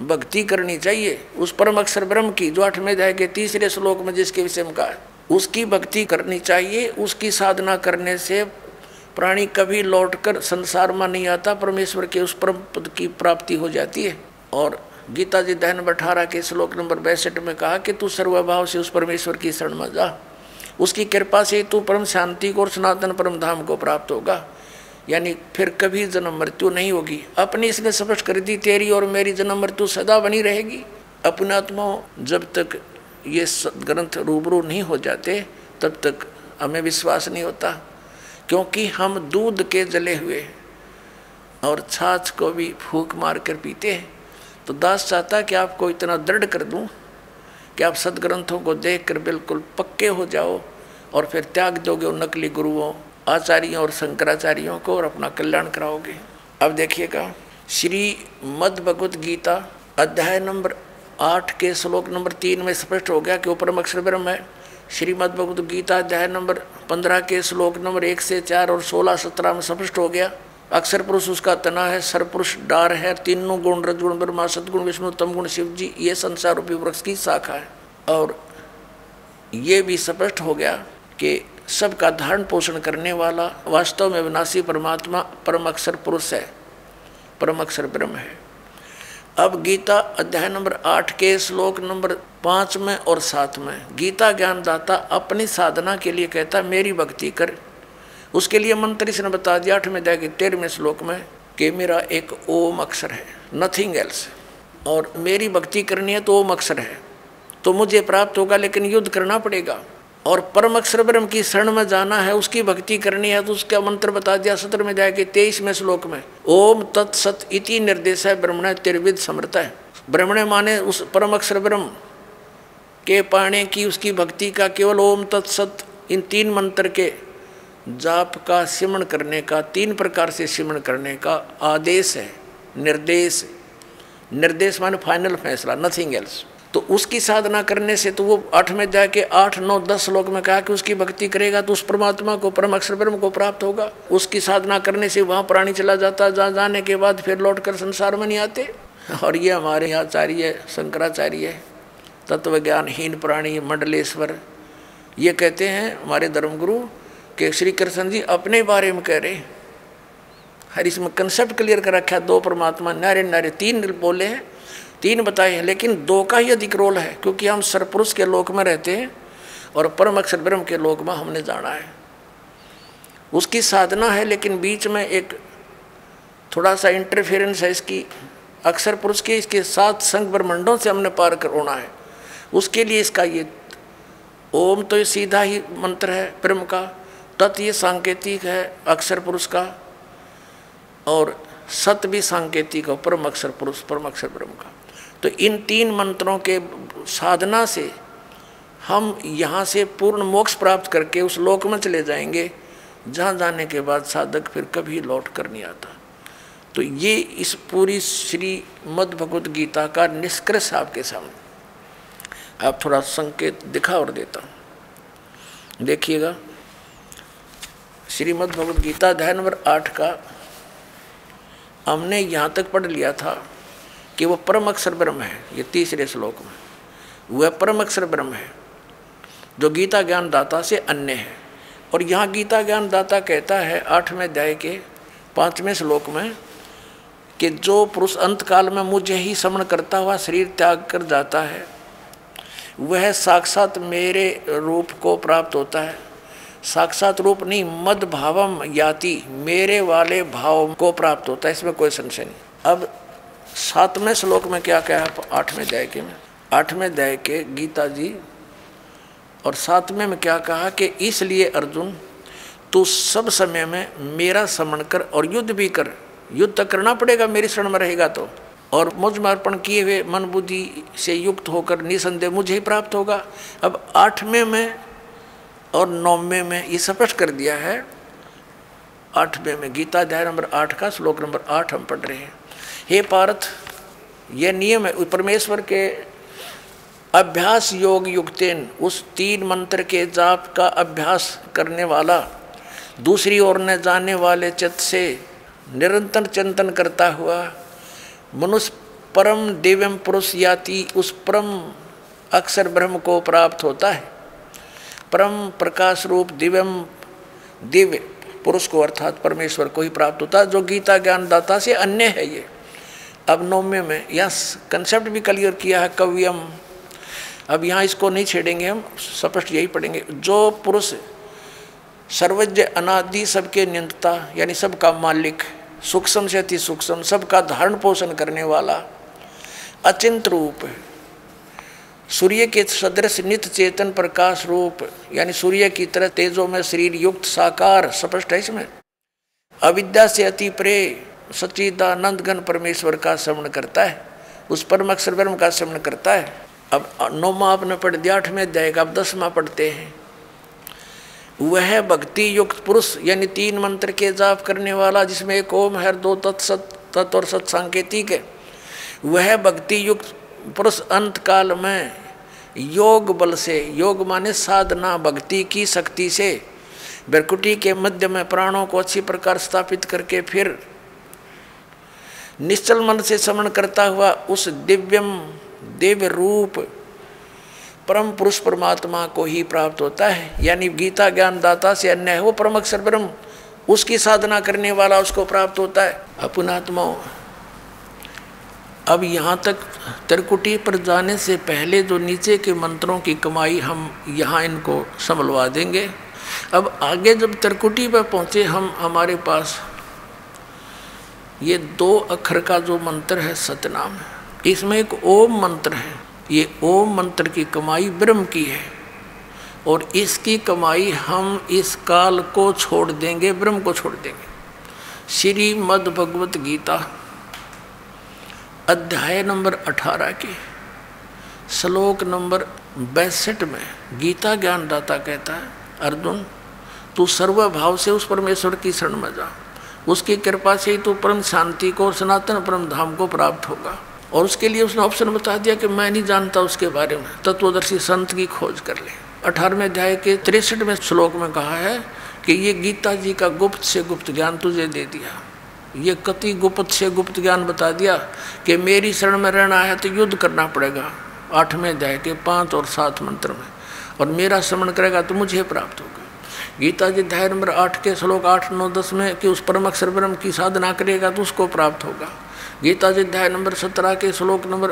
भक्ति करनी चाहिए, उस परम अक्षर ब्रह्म की, जो आठवें अध्याय के तीसरे श्लोक में जिसके विषय में कहा उसकी भक्ति करनी चाहिए, उसकी साधना करने से प्राणी कभी लौटकर संसार में नहीं आता, परमेश्वर के उस परम पद की प्राप्ति हो जाती है। और गीता जी दहन अठारह के श्लोक नंबर बैसठ में कहा कि तू सर्वभाव से उस परमेश्वर की शरण में जा। उसकी कृपा से तू परम शांति को और सनातन परम धाम को प्राप्त होगा। यानी फिर कभी जन्म मृत्यु नहीं होगी। अपनी इसने स्पष्ट कर दी, तेरी और मेरी जन्म मृत्यु सदा बनी रहेगी। अपने आत्मा जब तक ये ग्रंथ रूबरू नहीं हो जाते, तब तक हमें विश्वास नहीं होता। क्योंकि हम दूध के जले हुए हैं और छाछ को भी फूक मार कर पीते हैं। तो दास चाहता कि आपको इतना दृढ़ कर दूँ कि आप सदग्रंथों को देख कर बिल्कुल पक्के हो जाओ और फिर त्याग दोगे उन नकली गुरुओं, आचार्यों और शंकराचार्यों को और अपना कल्याण कराओगे। अब देखिएगा, श्री मद भगवत गीता अध्याय नंबर आठ के श्लोक नंबर तीन में स्पष्ट हो गया कि वो परम अक्षर ब्रह्म है। श्रीमद भगवत गीता अध्याय नंबर पंद्रह के श्लोक नंबर एक से चार और सोलह सत्रह में स्पष्ट हो गया। अक्षर पुरुष उसका तना है सरपुरुष डार है, तीनों गुण रजगुण ब्रह्मा, सदगुण, विष्णु तम गुण, शिव जी, ये संसार रूपी वृक्ष की शाखा है। और ये भी स्पष्ट हो गया कि सबका धारण पोषण करने वाला वास्तव में विनाशी परमात्मा परम अक्षर पुरुष है, परम अक्षर ब्रह्म है। अब गीता अध्याय नंबर आठ के श्लोक नंबर पाँच में और सात में, गीता ज्ञानदाता अपनी साधना के लिए कहता, मेरी भक्ति कर। उसके लिए मंत्र इसने बता दिया, आठवें अध्याय के तेरहवें श्लोक में कि मेरा एक ओम अक्षर है नथिंग एल्स और मेरी भक्ति करनी है तो ओम अक्षर है। तो मुझे प्राप्त होगा, लेकिन युद्ध करना पड़ेगा। और परम अक्षर ब्रह्म की शरण में जाना है, उसकी भक्ति करनी है तो उसका मंत्र बता दिया सत्र में जाएगी तेईसवें श्लोक में, ओम तत्सत इति निर्देश है ब्रह्मण त्रिविद समृत है। ब्रह्मण माने उस परम अक्षर ब्रह्म के पाने की, उसकी भक्ति का केवल ओम तत्सत इन तीन मंत्र के जाप का सिमरण करने का, तीन प्रकार से सिमरण करने का आदेश है, निर्देश। निर्देश माने फाइनल फैसला नथिंग एल्स तो उसकी साधना करने से तो वो आठ में जाके आठ, नौ, दस लोग में कहा कि उसकी भक्ति करेगा तो उस परमात्मा को, परम अक्षर ब्रह्म को प्राप्त होगा। उसकी साधना करने से वहाँ प्राणी चला जाता, जहाँ जाने के बाद फिर लौट कर संसार में नहीं आते। और ये हमारे आचार्य, शंकराचार्य तत्व ज्ञानहीन प्राणी, मंडलेश्वर, ये कहते हैं, हमारे धर्मगुरु, कि श्री कृष्ण जी अपने बारे में कह रहे हैं। हर इसमें कंसेप्ट क्लियर कर रखा दो परमात्मा नारे नारे तीन बोले हैं। तीन बताए हैं, लेकिन दो का ही अधिक रोल है, क्योंकि हम सरपुरुष के लोक में रहते हैं और परम अक्षर ब्रह्म के लोक में हमने जाना है। उसकी साधना है, लेकिन बीच में एक थोड़ा सा इंटरफेरेंस है इसकी अक्षर पुरुष के इसके साथ संघ ब्रह्मंडों से हमने पार कर होना है। उसके लिए इसका ये ओम तो ये सीधा ही मंत्र है, ब्रह्म का, तत् ये सांकेतिक है अक्षर पुरुष का, और सत भी सांकेतिक है परम अक्षर पुरुष परम अक्षर ब्रह्म का। तो इन तीन मंत्रों के साधना से हम यहाँ से पूर्ण मोक्ष प्राप्त करके उस लोक में चले जाएँगे, जहाँ जाने के बाद साधक फिर कभी लौट कर नहीं आता। तो ये इस पूरी श्री मद भगवत गीता का निष्कर्ष आपके सामने। आप थोड़ा संकेत दिखा और देता हूँ। देखिएगा श्रीमद् भगवद गीता अध्याय नंबर आठ का, हमने यहाँ तक पढ़ लिया था। कि वह परम अक्षर ब्रह्म है, ये तीसरे श्लोक में। वह परम अक्षर ब्रह्म है, जो गीता ज्ञान दाता से अन्य है। और यहाँ गीता ज्ञान दाता कहता है आठवें अध्याय के पाँचवें श्लोक में कि जो पुरुष अंत काल में मुझे ही समण करता हुआ शरीर त्याग कर जाता है, वह साक्षात मेरे रूप को प्राप्त होता है। साक्षात रूप नहीं, मद भावम याति मेरे वाले भाव को प्राप्त होता है, इसमें कोई संशय नहीं। अब सातवें श्लोक में क्या कहा आठवें अध्याय के में। आठवें अध्याय के गीता जी और सातवें में क्या कहा कि इसलिए अर्जुन, तू सब समय में मेरा समण कर और युद्ध भी कर। युद्ध तक करना पड़ेगा, मेरी शरण में रहेगा तो। और मुझमें अर्पण किए हुए मन बुद्धि से युक्त होकर निसंदेह मुझे ही प्राप्त होगा। अब आठवें में और नौवें में ये स्पष्ट कर दिया है। आठवें में गीता अध्याय नंबर आठ का श्लोक नंबर आठ हम पढ़ रहे हैं। हे पार्थ यह नियम है परमेश्वर के अभ्यास योग युक्तेन, उस तीन मंत्र के जाप का अभ्यास करने वाला, दूसरी ओर न जाने वाले चित्त से निरंतर चिंतन करता हुआ, मनुष्य परम दिव्यम पुरुष याति, उस परम अक्षर ब्रह्म को प्राप्त होता है। परम प्रकाश रूप दिव्यम दिव्य पुरुष को अर्थात परमेश्वर को ही प्राप्त होता है, जो गीता ज्ञान दाता से अन्य है ये। अब नौम्य में। यह कंसेप्ट भी क्लियर किया है कव्यम। अब यहाँ इसको नहीं छेड़ेंगे हम, स्पष्ट यही पढ़ेंगे। जो पुरुष सर्वज्ञ, अनादि सबके नियंत्रता यानी सबका मालिक सूक्ष्म से अति सूक्ष्म सबका धारण पोषण करने वाला, अचिंत रूप, सूर्य के सदृश नित चेतन प्रकाश रूप, यानी सूर्य की तरह तेजों में शरीर युक्त साकार, स्पष्ट है इसमें? अविद्या से अति प्रे सच्चिदानंद गण परमेश्वर का श्रवण करता है, उस परम अक्षर ब्रह्म का श्रवण करता है। अब नौमा आपने पढ़ दिया आठवें अध्याय का अब दसवा पढ़ते हैं। वह भक्ति युक्त पुरुष, यानी तीन मंत्र के जाप करने वाला, जिसमें एक ओम है, दो तत्सत तत् और सत सांकेतिक है। वह भक्ति युक्त पुरुष अंत काल में योग बल से, योग माने साधना, भक्ति की शक्ति से, बेरकुटी के मध्य में प्राणों को अच्छी प्रकार स्थापित करके फिर निश्चल मन से समन करता हुआ उस दिव्यम दिव्य रूप परम पुरुष परमात्मा को ही प्राप्त होता है। यानी गीता ज्ञान दाता से अन्य है, वो परम अक्षर ब्रह्म, उसकी साधना करने वाला उसको प्राप्त होता है। अपनात्माओं अब यहाँ तक त्रिकुटी पर जाने से पहले जो नीचे के मंत्रों की कमाई हम यहाँ इनको संभलवा देंगे। अब आगे जब त्रिकुटी पर पहुँचे हम, हमारे पास ये दो अक्षर का जो मंत्र है सतनाम है। इसमें एक ओम मंत्र है। ये ओम मंत्र की कमाई ब्रह्म की है। और इसकी कमाई हम इस काल को छोड़ देंगे, ब्रह्म को छोड़ देंगे। श्री मद भगवत गीता, अध्याय नंबर अठारह के, श्लोक नंबर बैसठ में गीता ज्ञानदाता कहता है, अर्जुन, तू सर्वभाव से उस परमेश्वर की शरण में जा। उसकी कृपा से ही तू परम शांति को और सनातन परम धाम को प्राप्त होगा। और उसके लिए उसने ऑप्शन बता दिया कि मैं नहीं जानता उसके बारे में। तत्वदर्शी संत की खोज कर ले। अठारहवें अध्याय के तिरसठवें श्लोक में कहा है कि ये गीता जी का गुप्त से गुप्त ज्ञान तुझे दे दिया। ये कति गुप्त से गुप्त ज्ञान बता दिया कि मेरी शरण में रहना है तो युद्ध करना पड़ेगा। आठवें अध्याय के पाँच और सात मंत्र में। और मेरा श्रवण करेगा तो मुझे प्राप्त होगा। गीता जी अध्याय नंबर आठ के श्लोक आठ, नौ, दस में कि उस परम अक्षर ब्रह्म की साधना करेगा तो उसको प्राप्त होगा। गीता जी अध्याय नंबर सत्रह के श्लोक नंबर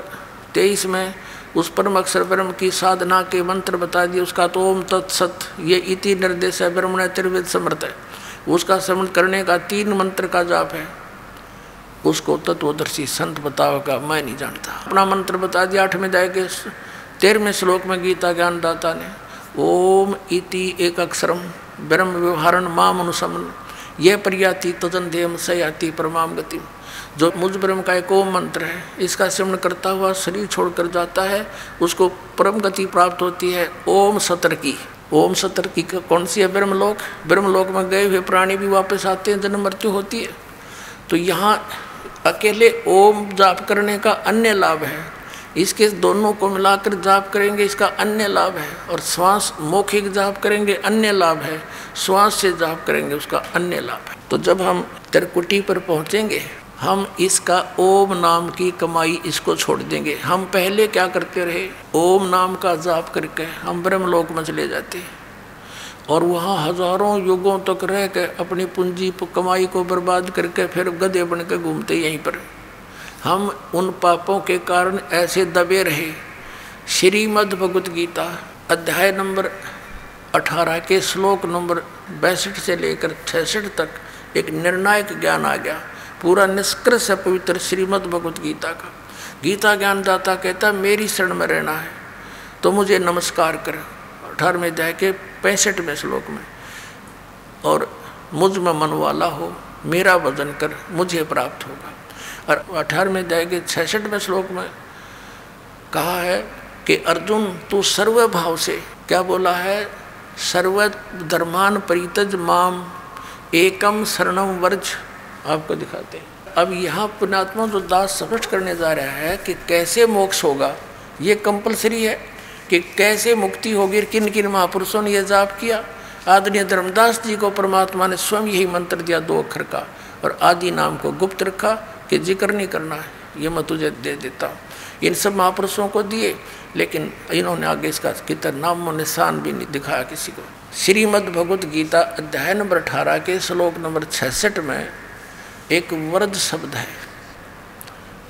तेईस में उस परम अक्षर ब्रह्म की साधना के मंत्र बता दिए उसका तो ओम तत्सत ये इति निर्देश है, ब्रह्मण त्रिवेद समर्थ है। उसका श्रवण करने का तीन मंत्र का जाप है। उसको तत्वदर्शी संत बताओगा मैं नहीं जानता। अपना मंत्र बता दिया आठवें अध्याय के तेरहवें श्लोक में गीता ज्ञानदाता ने। ओम इति एक अक्षरम ब्रह्म व्यवहारण माम अनुसमन। यह प्रयाति तजन देम सयाति परमाम गति जो मुझ ब्रह्म का एक ओम मंत्र है, इसका श्रवण करता हुआ शरीर छोड़कर जाता है, उसको परम गति प्राप्त होती है, ओम सतर की ओम सतर की कौन सी है ब्रह्मलोक? ब्रह्मलोक में गए हुए प्राणी भी वापस आते हैं, जन्म मृत्यु होती है। तो यहाँ अकेले ओम जाप करने का अन्य लाभ है। इसके दोनों को मिलाकर जाप करेंगे, इसका अन्य लाभ है। और श्वास मौखिक जाप करेंगे, अन्य लाभ है। श्वास से जाप करेंगे, उसका अन्य लाभ है। तो जब हम त्रिकुटी पर पहुँचेंगे, हम इसका ओम नाम की कमाई इसको छोड़ देंगे। हम पहले क्या करते रहे? ओम नाम का जाप करके हम ब्रह्मलोक में चले जाते। और वहाँ हज़ारों युगों तक रह के अपनी पूंजी कमाई को बर्बाद करके फिर गधे बन के घूमते यहीं पर। हम उन पापों के कारण ऐसे दबे रहे। श्रीमद् भगवत गीता अध्याय नंबर अठारह के श्लोक नंबर बैसठ से लेकर छसठ तक एक निर्णायक ज्ञान आ गया। पूरा निष्कृष है पवित्र श्रीमद् भगवत गीता का। गीता ज्ञानदाता कहता, मेरी शरण में रहना है तो मुझे नमस्कार कर। अठारहवें अध्याय के पैंसठवें श्लोक में, और मुझमें मन वाला हो, मेरा वज़न कर, मुझे प्राप्त होगा। और अठारहवें अध्याय के छसठवें श्लोक में कहा है कि, अर्जुन, तू सर्व भाव से, क्या बोला है? सर्व धर्मान परितज माम, एकम शरणम वर्ज। आपको दिखाते हैं। अब यहाँ पुणात्मा जो दास स्पष्ट करने जा रहा है कि कैसे मोक्ष होगा, ये कंपलसरी है कि कैसे मुक्ति होगी किन किन महापुरुषों ने यह जाप किया। आदरणीय धर्मदास जी को परमात्मा ने स्वयं यही मंत्र दिया, दो अक्षर का, और आदि नाम को गुप्त रखा कि ज़िक्र नहीं करना है, ये मैं तुझे दे देता हूँ। इन सब महापुरुषों को दिए, लेकिन इन्होंने आगे इसका कितना नाम निशान भी नहीं दिखाया किसी को। श्रीमद् भगवत गीता अध्याय नंबर अठारह के श्लोक नंबर छसठ में एक वरद शब्द है।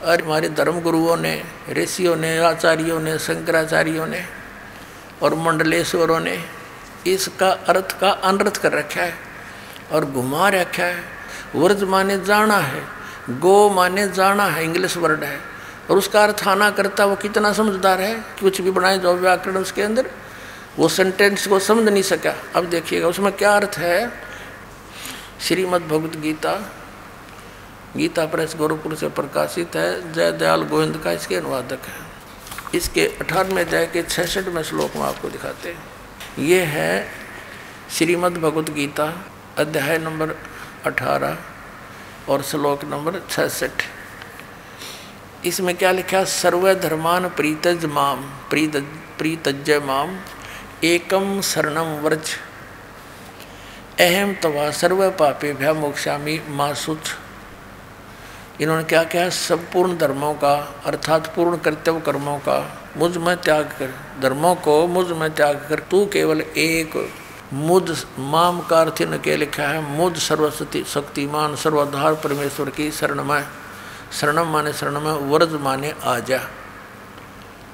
और हमारे धर्म गुरुओं ने, ऋषियों ने, आचार्यों ने, शंकराचार्यों ने और मंडलेश्वरों ने इसका अर्थ का अनर्थ कर रखा है और घुमा रखा है। वर्ज माने जाना है। गो माने जाना है, इंग्लिश वर्ड है। और उसका अर्थ आना करता वो कितना समझदार है कुछ भी बनाए जो व्याकरण उसके अंदर, वो सेंटेंस को समझ नहीं सका। अब देखिएगा, उसमें क्या अर्थ है? श्रीमद् भगवत गीता गीता प्रेस गोरखपुर से प्रकाशित है। जय दयाल गोविंद का इसके अनुवादक है। इसके अठारहवें अध्याय के छसठवें श्लोक में आपको दिखाते हैं। ये है श्रीमद् भगवत गीता, अध्याय नंबर अठारह। और श्लोक नंबर छसठ। इसमें क्या लिखा? सर्वधर्मान प्रीतज माम, प्रीत, प्रीतज माम एकम शरणम व्रज। अहम तवा सर्व पापे भ्या मोक्षामी मासुच इन्होंने क्या क्या संपूर्ण धर्मों का, अर्थात पूर्ण कर्तव्य कर्मों का, मुझमें त्याग कर, धर्मों को मुझमें त्याग कर, तू केवल एक मुझ माम का अर्थ के लिखा है, मुद सर्वशक्ति, शक्तिमान, सर्वाधार परमेश्वर की शरण में शरणम माने शरण में वर्ज माने आ जा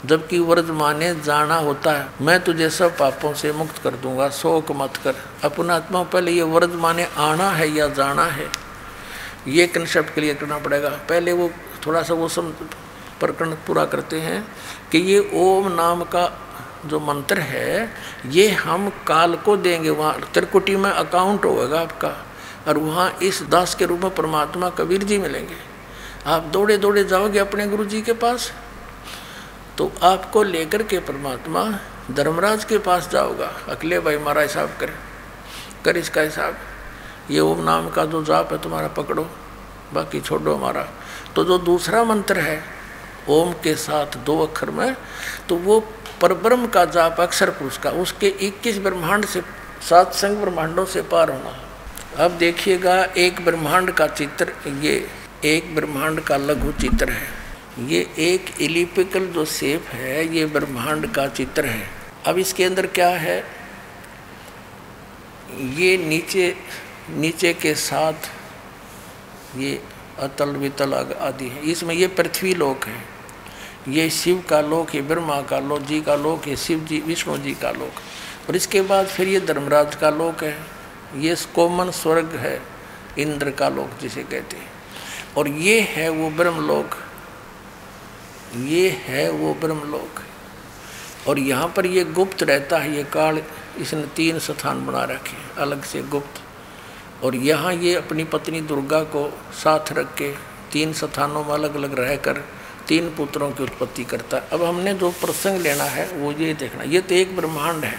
जबकि वर्ज माने जाना होता है, मैं तुझे सब पापों से मुक्त कर दूँगा, शोक मत कर। अपना आत्मा पहले ये वर्ज माने आना है या जाना है? ये कंसेप्ट क्लियर करना पड़ेगा? पहले वो थोड़ा सा वो सम प्रकरण पूरा करते हैं कि ये ओम नाम का जो मंत्र है, ये हम काल को देंगे। वहाँ त्रिकुटी में अकाउंट होगा आपका। और वहाँ इस दास के रूप में परमात्मा कबीर जी मिलेंगे। आप दौड़े दौड़े जाओगे अपने गुरु जी के पास तो आपको लेकर के परमात्मा धर्मराज के पास जाओगा। अकेले भाई हमारा हिसाब कर। कर इसका हिसाब। ये ओम नाम का जो जाप है, तुम्हारा पकड़ो। बाकी छोड़ो हमारा। तो जो दूसरा मंत्र है, ओम के साथ दो अक्षर में तो वो परब्रह्म का जाप अक्षर पुरुष का उसके 21 ब्रह्मांड से, सात संग ब्रह्मांडों से पार होना। अब देखिएगा, एक ब्रह्मांड का चित्र, ये एक ब्रह्मांड का लघु चित्र है। ये एक इलिपिकल जो शेप है, ये ब्रह्मांड का चित्र है। अब इसके अंदर क्या है? ये नीचे नीचे के साथ ये अतल वितल आदि है। इसमें ये पृथ्वी लोक है। ये शिव का लोक है, ब्रह्मा का लोक, जी का लोक है, शिव जी, विष्णु जी का लोक। और इसके बाद फिर ये धर्मराज का लोक है, ये कोमन स्वर्ग है, इंद्र का लोक जिसे कहते हैं। और ये है वो ब्रह्मलोक, ये है वो ब्रह्मलोक। और यहाँ पर ये गुप्त रहता है, ये काल इसने तीन स्थान बना रखे हैं, अलग से गुप्त। और यहाँ ये अपनी पत्नी दुर्गा को साथ रख के तीन स्थानों में अलग अलग रहकर तीन पुत्रों की उत्पत्ति करता है। अब हमने जो प्रसंग लेना है, वो ये देखना ये तो एक ब्रह्मांड है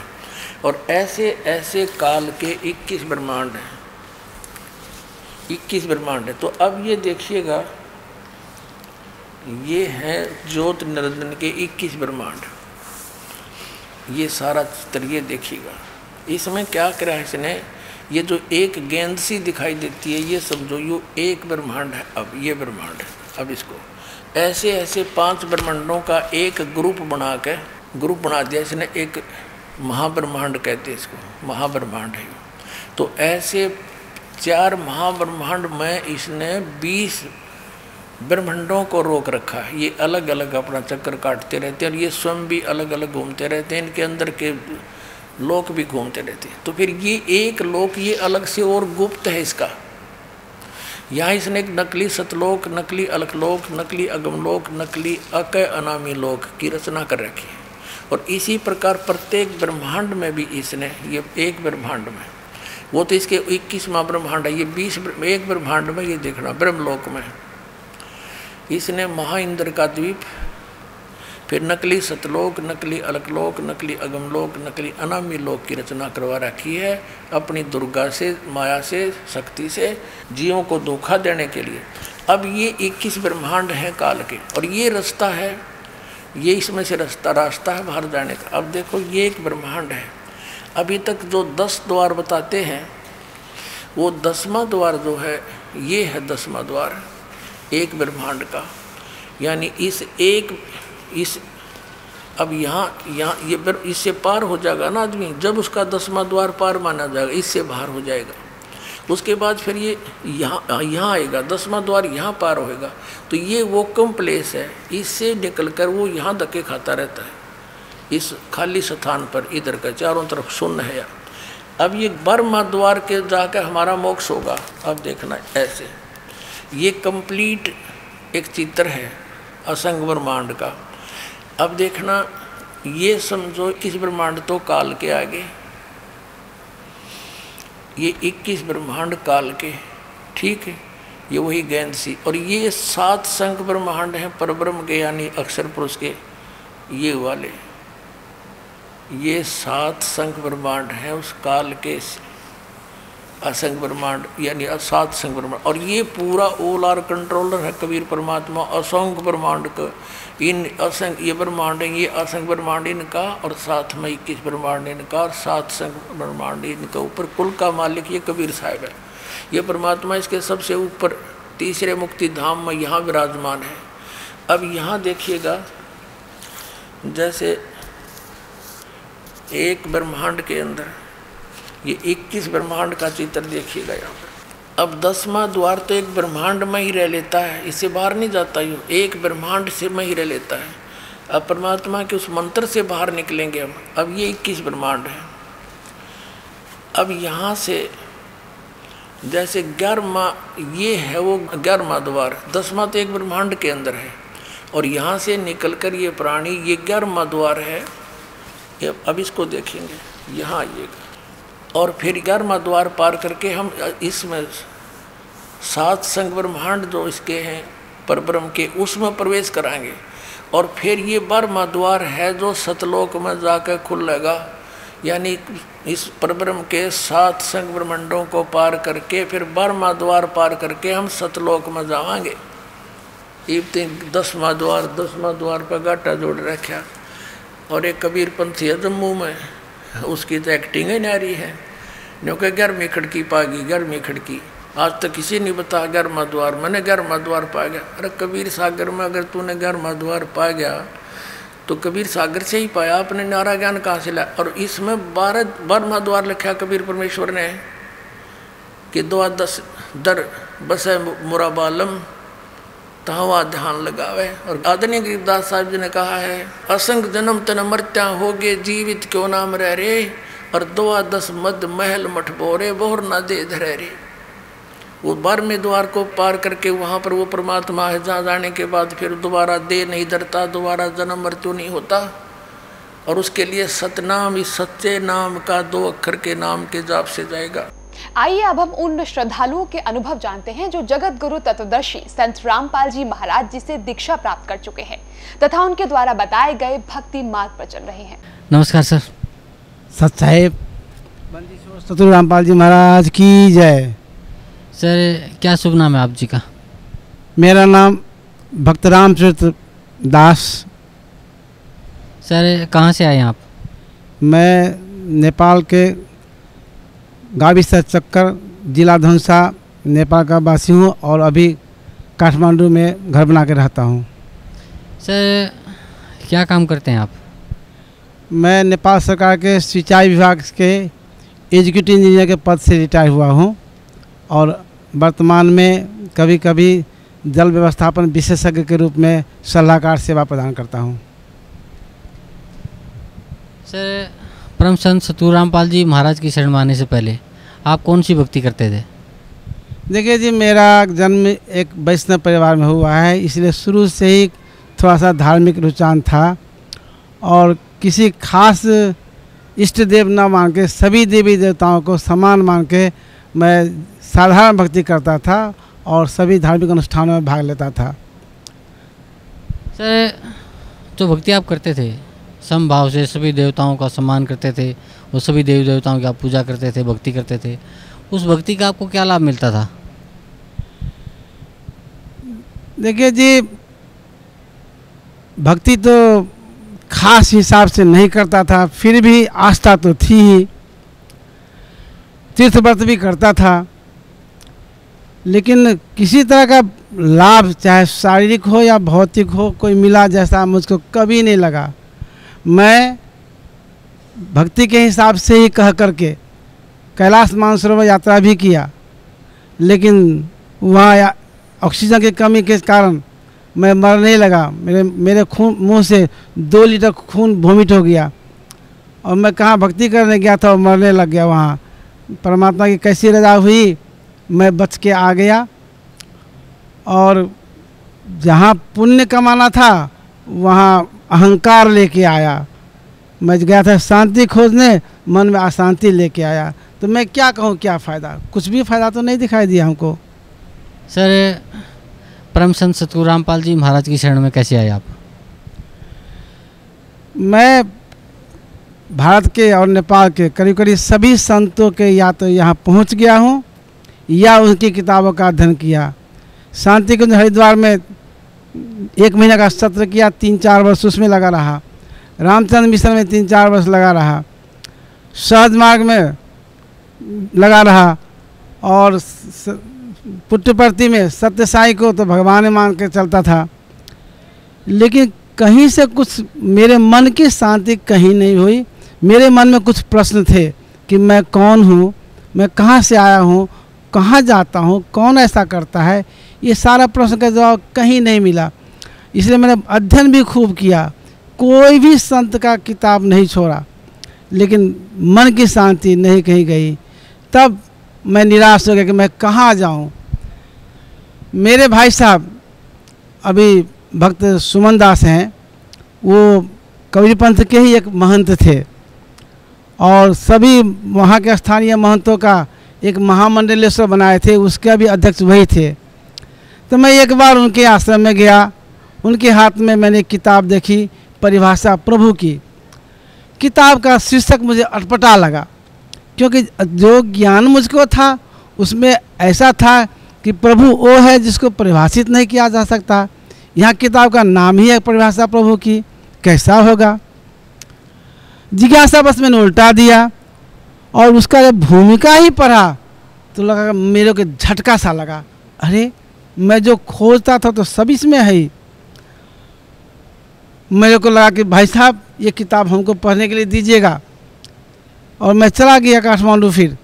और ऐसे ऐसे काल के 21 ब्रह्मांड हैं। 21 ब्रह्मांड है। तो अब ये देखिएगा, ये है ज्योत निरंजन के 21 ब्रह्मांड। ये सारा चित्र ये देखिएगा। इसमें क्या करा है इसने? ये जो एक गेंद सी दिखाई देती है, ये समझो, यू एक ब्रह्मांड है। अब ये ब्रह्मांड है। अब इसको ऐसे ऐसे पाँच ब्रह्मांडों का एक ग्रुप बना के, ग्रुप बना दिया, इसने एक महाब्रह्मांड कहते हैं इसको, महाब्रह्मांड है। तो ऐसे चार महाब्रह्मांड में इसने बीस ब्रह्मांडों को रोक रखा है। ये अलग अलग अपना चक्कर काटते रहते हैं और ये स्वयं भी अलग अलग घूमते रहते हैं, इनके अंदर के लोक भी घूमते रहते हैं। तो फिर ये एक लोक ये अलग से और गुप्त है इसका। यहाँ इसने एक नकली सतलोक, नकली अलकलोक नकली अगमलोक, नकली अक अनामी लोक की रचना कर रखी है। और इसी प्रकार प्रत्येक ब्रह्मांड में भी इसने, ये एक ब्रह्मांड में, वो तो इसके इक्कीसवा ब्रह्मांड है, ये बीस एक ब्रह्मांड में ये देखना, ब्रह्मलोक में। इसने महा इंद्र का द्वीप फिर नकली सतलोक, नकली अलकलोक, नकली अगमलोक, नकली अनामी लोक की रचना करवा रखी है अपनी दुर्गा से, माया से, शक्ति से, जीवों को धोखा देने के लिए। अब ये 21 ब्रह्मांड है काल के और ये रास्ता है, ये इसमें से रास्ता रास्ता है बाहर जाने का। अब देखो ये एक ब्रह्मांड है। अभी तक जो दस द्वार बताते हैं, वो दसवा द्वार जो है, ये है दसवा द्वार, एक ब्रह्मांड का। यानी इस एक इस, अब यहाँ यहाँ, ये इससे पार हो जाएगा ना आदमी। जब उसका दसवा द्वार पार माना जाएगा, इससे बाहर हो जाएगा। उसके बाद फिर ये यहाँ यहाँ आएगा, दसवा द्वार यहाँ पार होएगा। तो ये वो कम प्लेस है, इससे निकल कर वो यहाँ धक्के खाता रहता है। इस खाली स्थान पर, इधर का, चारों तरफ़ शून्य है। अब ये बर्मा द्वार के जाकर हमारा मोक्ष होगा। अब देखना ऐसे। ये कंप्लीट एक चित्र है असंग ब्रह्मांड का। अब देखना, ये समझो इस ब्रह्मांड तो काल के आगे। ये 21 ब्रह्मांड काल के, ठीक है? ये वही गेंद सी और ये सात संख ब्रह्मांड हैं, परब्रह्म के यानी अक्षर पुरुष के, ये वाले। ये सात संख ब्रह्मांड हैं उस काल के असंग ब्रह्मांड यानी सात संग ब्रह्मांड। और ये पूरा ओल आर कंट्रोलर है कबीर परमात्मा असंग ब्रह्मांड का। इन असंग ये ब्रह्मांड ये असंग ब्रह्मांड इनका और साथ में इक्कीस ब्रह्मांड इनका और सात संग ब्रह्मांड इनका। ऊपर कुल का मालिक ये कबीर साहब है। ये परमात्मा इसके सबसे ऊपर, तीसरे मुक्ति धाम में यहाँ विराजमान है। अब यहाँ देखिएगा, जैसे एक ब्रह्मांड के अंदर ये 21 ब्रह्मांड का चित्र देखिएगा यहाँ पर अब दसवा द्वार तो एक ब्रह्मांड में ही रह लेता है इससे बाहर नहीं जाता यूँ, एक ब्रह्मांड से में ही रह लेता है। अब परमात्मा के उस मंत्र से बाहर निकलेंगे हम। अब ये 21 ब्रह्मांड है। अब यहाँ से जैसे ग्यारहवा, ये है वो ग्यारहवा द्वार। दसवा तो एक ब्रह्मांड के अंदर है। और यहाँ से निकल ये प्राणी, ये ग्यारहवा द्वार है। अब इसको देखेंगे। यहाँ आइएगा और फिर ग्यारहवा द्वार पार करके हम, इसमें सात संग ब्रह्मांड जो इसके हैं परब्रह्म के, उसमें प्रवेश कराएँगे। और फिर ये बारहवा द्वार है जो सतलोक में जाकर खुलेगा। यानी इस परब्रह्म के सात संग ब्रह्मांडों को पार करके, फिर बारहवा द्वार पार करके हम सतलोक में जावांगे। ये दसवा द्वार दसवा द्वार पर गाटा जोड़ रखा। और एक कबीर पंथी है, जम्मू में। उसकी तो एक्टिंग ही नारी है। जो क्योंकि ग्यारहवीं खिड़की पागी ग्यारहवीं खिड़की। आज तक किसी नहीं बता ग्यारहवा द्वार। मैंने ग्यारहवा द्वार पा गया। अरे कबीर सागर में अगर तूने ग्यारहवा द्वार पा गया तो कबीर सागर से ही पाया। अपने नारा ज्ञान कहाँ से लाया? और इसमें बारह बारहवा द्वार लिखा कबीर परमेश्वर ने, कि दो दस दर बस मुराबालम तहवा ध्यान लगावे। और आदरणीय गरीबदास साहब जी ने कहा है, असंग जन्म तन मरत्या होगे, जीवित क्यों नाम रह रे? और दुआ दस मद महल मठ बोरे बोर न दे धरे रे। वो बारहवें द्वार को पार करके वहाँ पर वो परमात्मा है, जहाँ जाने के बाद फिर दोबारा दे नहीं धरता, दोबारा जन्म मृत्यु नहीं होता। और उसके लिए सतनाम, इस सच्चे नाम का दो अक्षर के नाम के जाप से जाएगा। आइए अब हम उन श्रद्धालुओं के अनुभव जानते हैं जो जगत गुरु तत्वदर्शी संत रामपाल जी महाराज जी से दीक्षा प्राप्त कर चुके हैं तथा उनके द्वारा बताए गए भक्ति मार्ग पर चल रहे हैं। नमस्कार सर। सत साहेब सतुर रामपाल जी महाराज की जय। सर क्या शुभ नाम है आप जी का? मेरा नाम भक्त रामचरित्र दास। सर कहाँ से आए हैं आप? मैं नेपाल के गाविसा चक्कर जिला धनसा नेपाल का वासी हूँ और अभी काठमांडू में घर बना के रहता हूँ। सर क्या काम करते हैं आप? मैं नेपाल सरकार के सिंचाई विभाग के एजुकेटिव इंजीनियर के पद से रिटायर हुआ हूँ और वर्तमान में कभी कभी जल व्यवस्थापन विशेषज्ञ के रूप में सलाहकार सेवा प्रदान करता हूँ। सर परम संत सतूर रामपाल जी महाराज की शरण में आने से पहले आप कौन सी भक्ति करते थे? देखिए जी मेरा जन्म एक वैष्णव परिवार में हुआ है इसलिए शुरू से ही थोड़ा सा धार्मिक रुझान था और किसी खास इष्ट देव न मान के सभी देवी देवताओं को समान मान के मैं साधारण भक्ति करता था और सभी धार्मिक अनुष्ठानों में भाग लेता था। सर जो भक्ति आप करते थे समभाव से सभी देवताओं का सम्मान करते थे, और सभी देवी देवताओं की आप पूजा करते थे, भक्ति करते थे। उस भक्ति का आपको क्या लाभ मिलता था? देखिए जी, भक्ति तो खास हिसाब से नहीं करता था, फिर भी आस्था तो थी ही। तीर्थ व्रत भी करता था। लेकिन किसी तरह का लाभ, चाहे शारीरिक हो या भौतिक हो, कोई मिला जैसा मुझको कभी नहीं लगा। मैं भक्ति के हिसाब से ही कह करके कैलाश मानसरोवर यात्रा भी किया, लेकिन वहाँ ऑक्सीजन की कमी के कारण मैं मरने लगा। मेरे मेरे खून, मुँह से दो लीटर खून वोमिट हो गया और मैं कहाँ भक्ति करने गया था और मरने लग गया वहाँ। परमात्मा की कैसी रजा हुई, मैं बच के आ गया और जहाँ पुण्य कमाना था, वहाँ अहंकार लेके आया। मैं गया था शांति खोजने मन में अशांति लेके आया। तो मैं क्या कहूँ क्या फ़ायदा? कुछ भी फ़ायदा तो नहीं दिखाई दिया हमको। सर परम संत सतगुरु रामपाल जी महाराज की शरण में कैसे आए आप? मैं भारत के और नेपाल के करीब करीब सभी संतों के या तो यहाँ पहुँच गया हूँ या उनकी किताबों का अध्ययन किया। शांति कुंज हरिद्वार में एक महीने का सत्र किया, तीन चार वर्ष उसमें लगा रहा। रामचंद्र मिशन में तीन चार वर्ष लगा रहा। सहज मार्ग में लगा रहा और पुट्टपर्ती में सत्य साई को तो भगवान मान के चलता था। लेकिन कहीं से कुछ मेरे मन की शांति कहीं नहीं हुई। मेरे मन में कुछ प्रश्न थे कि मैं कौन हूँ? मैं कहाँ से आया हूँ? कहाँ जाता हूँ, कौन ऐसा करता है, ये सारा प्रश्न का जवाब कहीं नहीं मिला। इसलिए मैंने अध्ययन भी खूब किया, कोई भी संत का किताब नहीं छोड़ा, लेकिन मन की शांति नहीं कहीं गई। तब मैं निराश हो गया कि मैं कहाँ जाऊँ। मेरे भाई साहब अभी भक्त सुमन दास हैं, वो कबीर पंथ के ही एक महंत थे, और सभी वहाँ के स्थानीय महंतों का एक महामंडलेश्वर बनाए थे, उसके भी अध्यक्ष वही थे। तो मैं एक बार उनके आश्रम में गया। उनके हाथ में मैंने किताब देखी, परिभाषा प्रभु की। किताब का शीर्षक मुझे अटपटा लगा, क्योंकि जो ज्ञान मुझको था, उसमें ऐसा था कि प्रभु वो है जिसको परिभाषित नहीं किया जा सकता। यहाँ किताब का नाम ही है परिभाषा प्रभु की, कैसा होगा? जिज्ञासा बस मैंने उल्टा दिया। और उसका जब भूमिका ही पढ़ा तो लगा मेरे को झटका सा लगा। अरे, मैं जो खोजता था तो सब इसमें है मेरे को लगा कि भाई साहब, ये किताब हमको पढ़ने के लिए दीजिएगा। और मैं चला गया काठमांडू फिर।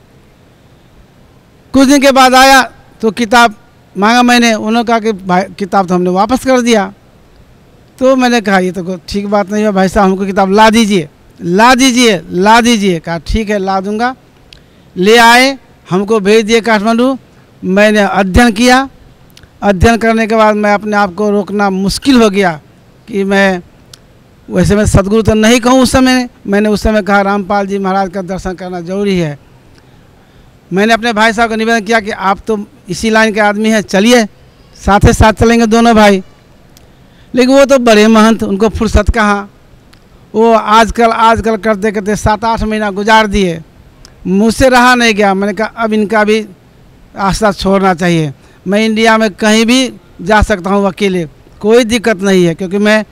कुछ दिन के बाद आया तो किताब मांगा मैंने। उन्होंने कहा कि भाई, किताब तो हमने वापस कर दिया। तो मैंने कहा, ये तो ठीक बात नहीं है, भाई साहब, हमको किताब ला दीजिए। ला दीजिए ला दीजिए। कहा, ठीक है, ला दूँगा। ले आए, हमको भेज दिए काठमांडू। मैंने अध्ययन किया। अध्ययन करने के बाद मैं अपने आप को रोकना मुश्किल हो गया कि मैं वैसे मैं सदगुरु तो नहीं कहूँ उस समय। मैंने उस समय कहा, रामपाल जी महाराज का दर्शन करना ज़रूरी है। मैंने अपने भाई साहब को निवेदन किया कि आप तो इसी लाइन के आदमी हैं, चलिए। साथ ही साथ चलेंगे दोनों भाई। लेकिन वो तो बड़े महंत, उनको फुर्सत कहाँ? वो आजकल आजकल करते करते सात आठ महीना गुजार दिए। मुझसे रहा नहीं गया। मैंने कहा, अब इनका भी आस्था छोड़ना चाहिए। मैं इंडिया में कहीं भी जा सकता हूँ अकेले। कोई दिक्कत नहीं है, क्योंकि मैं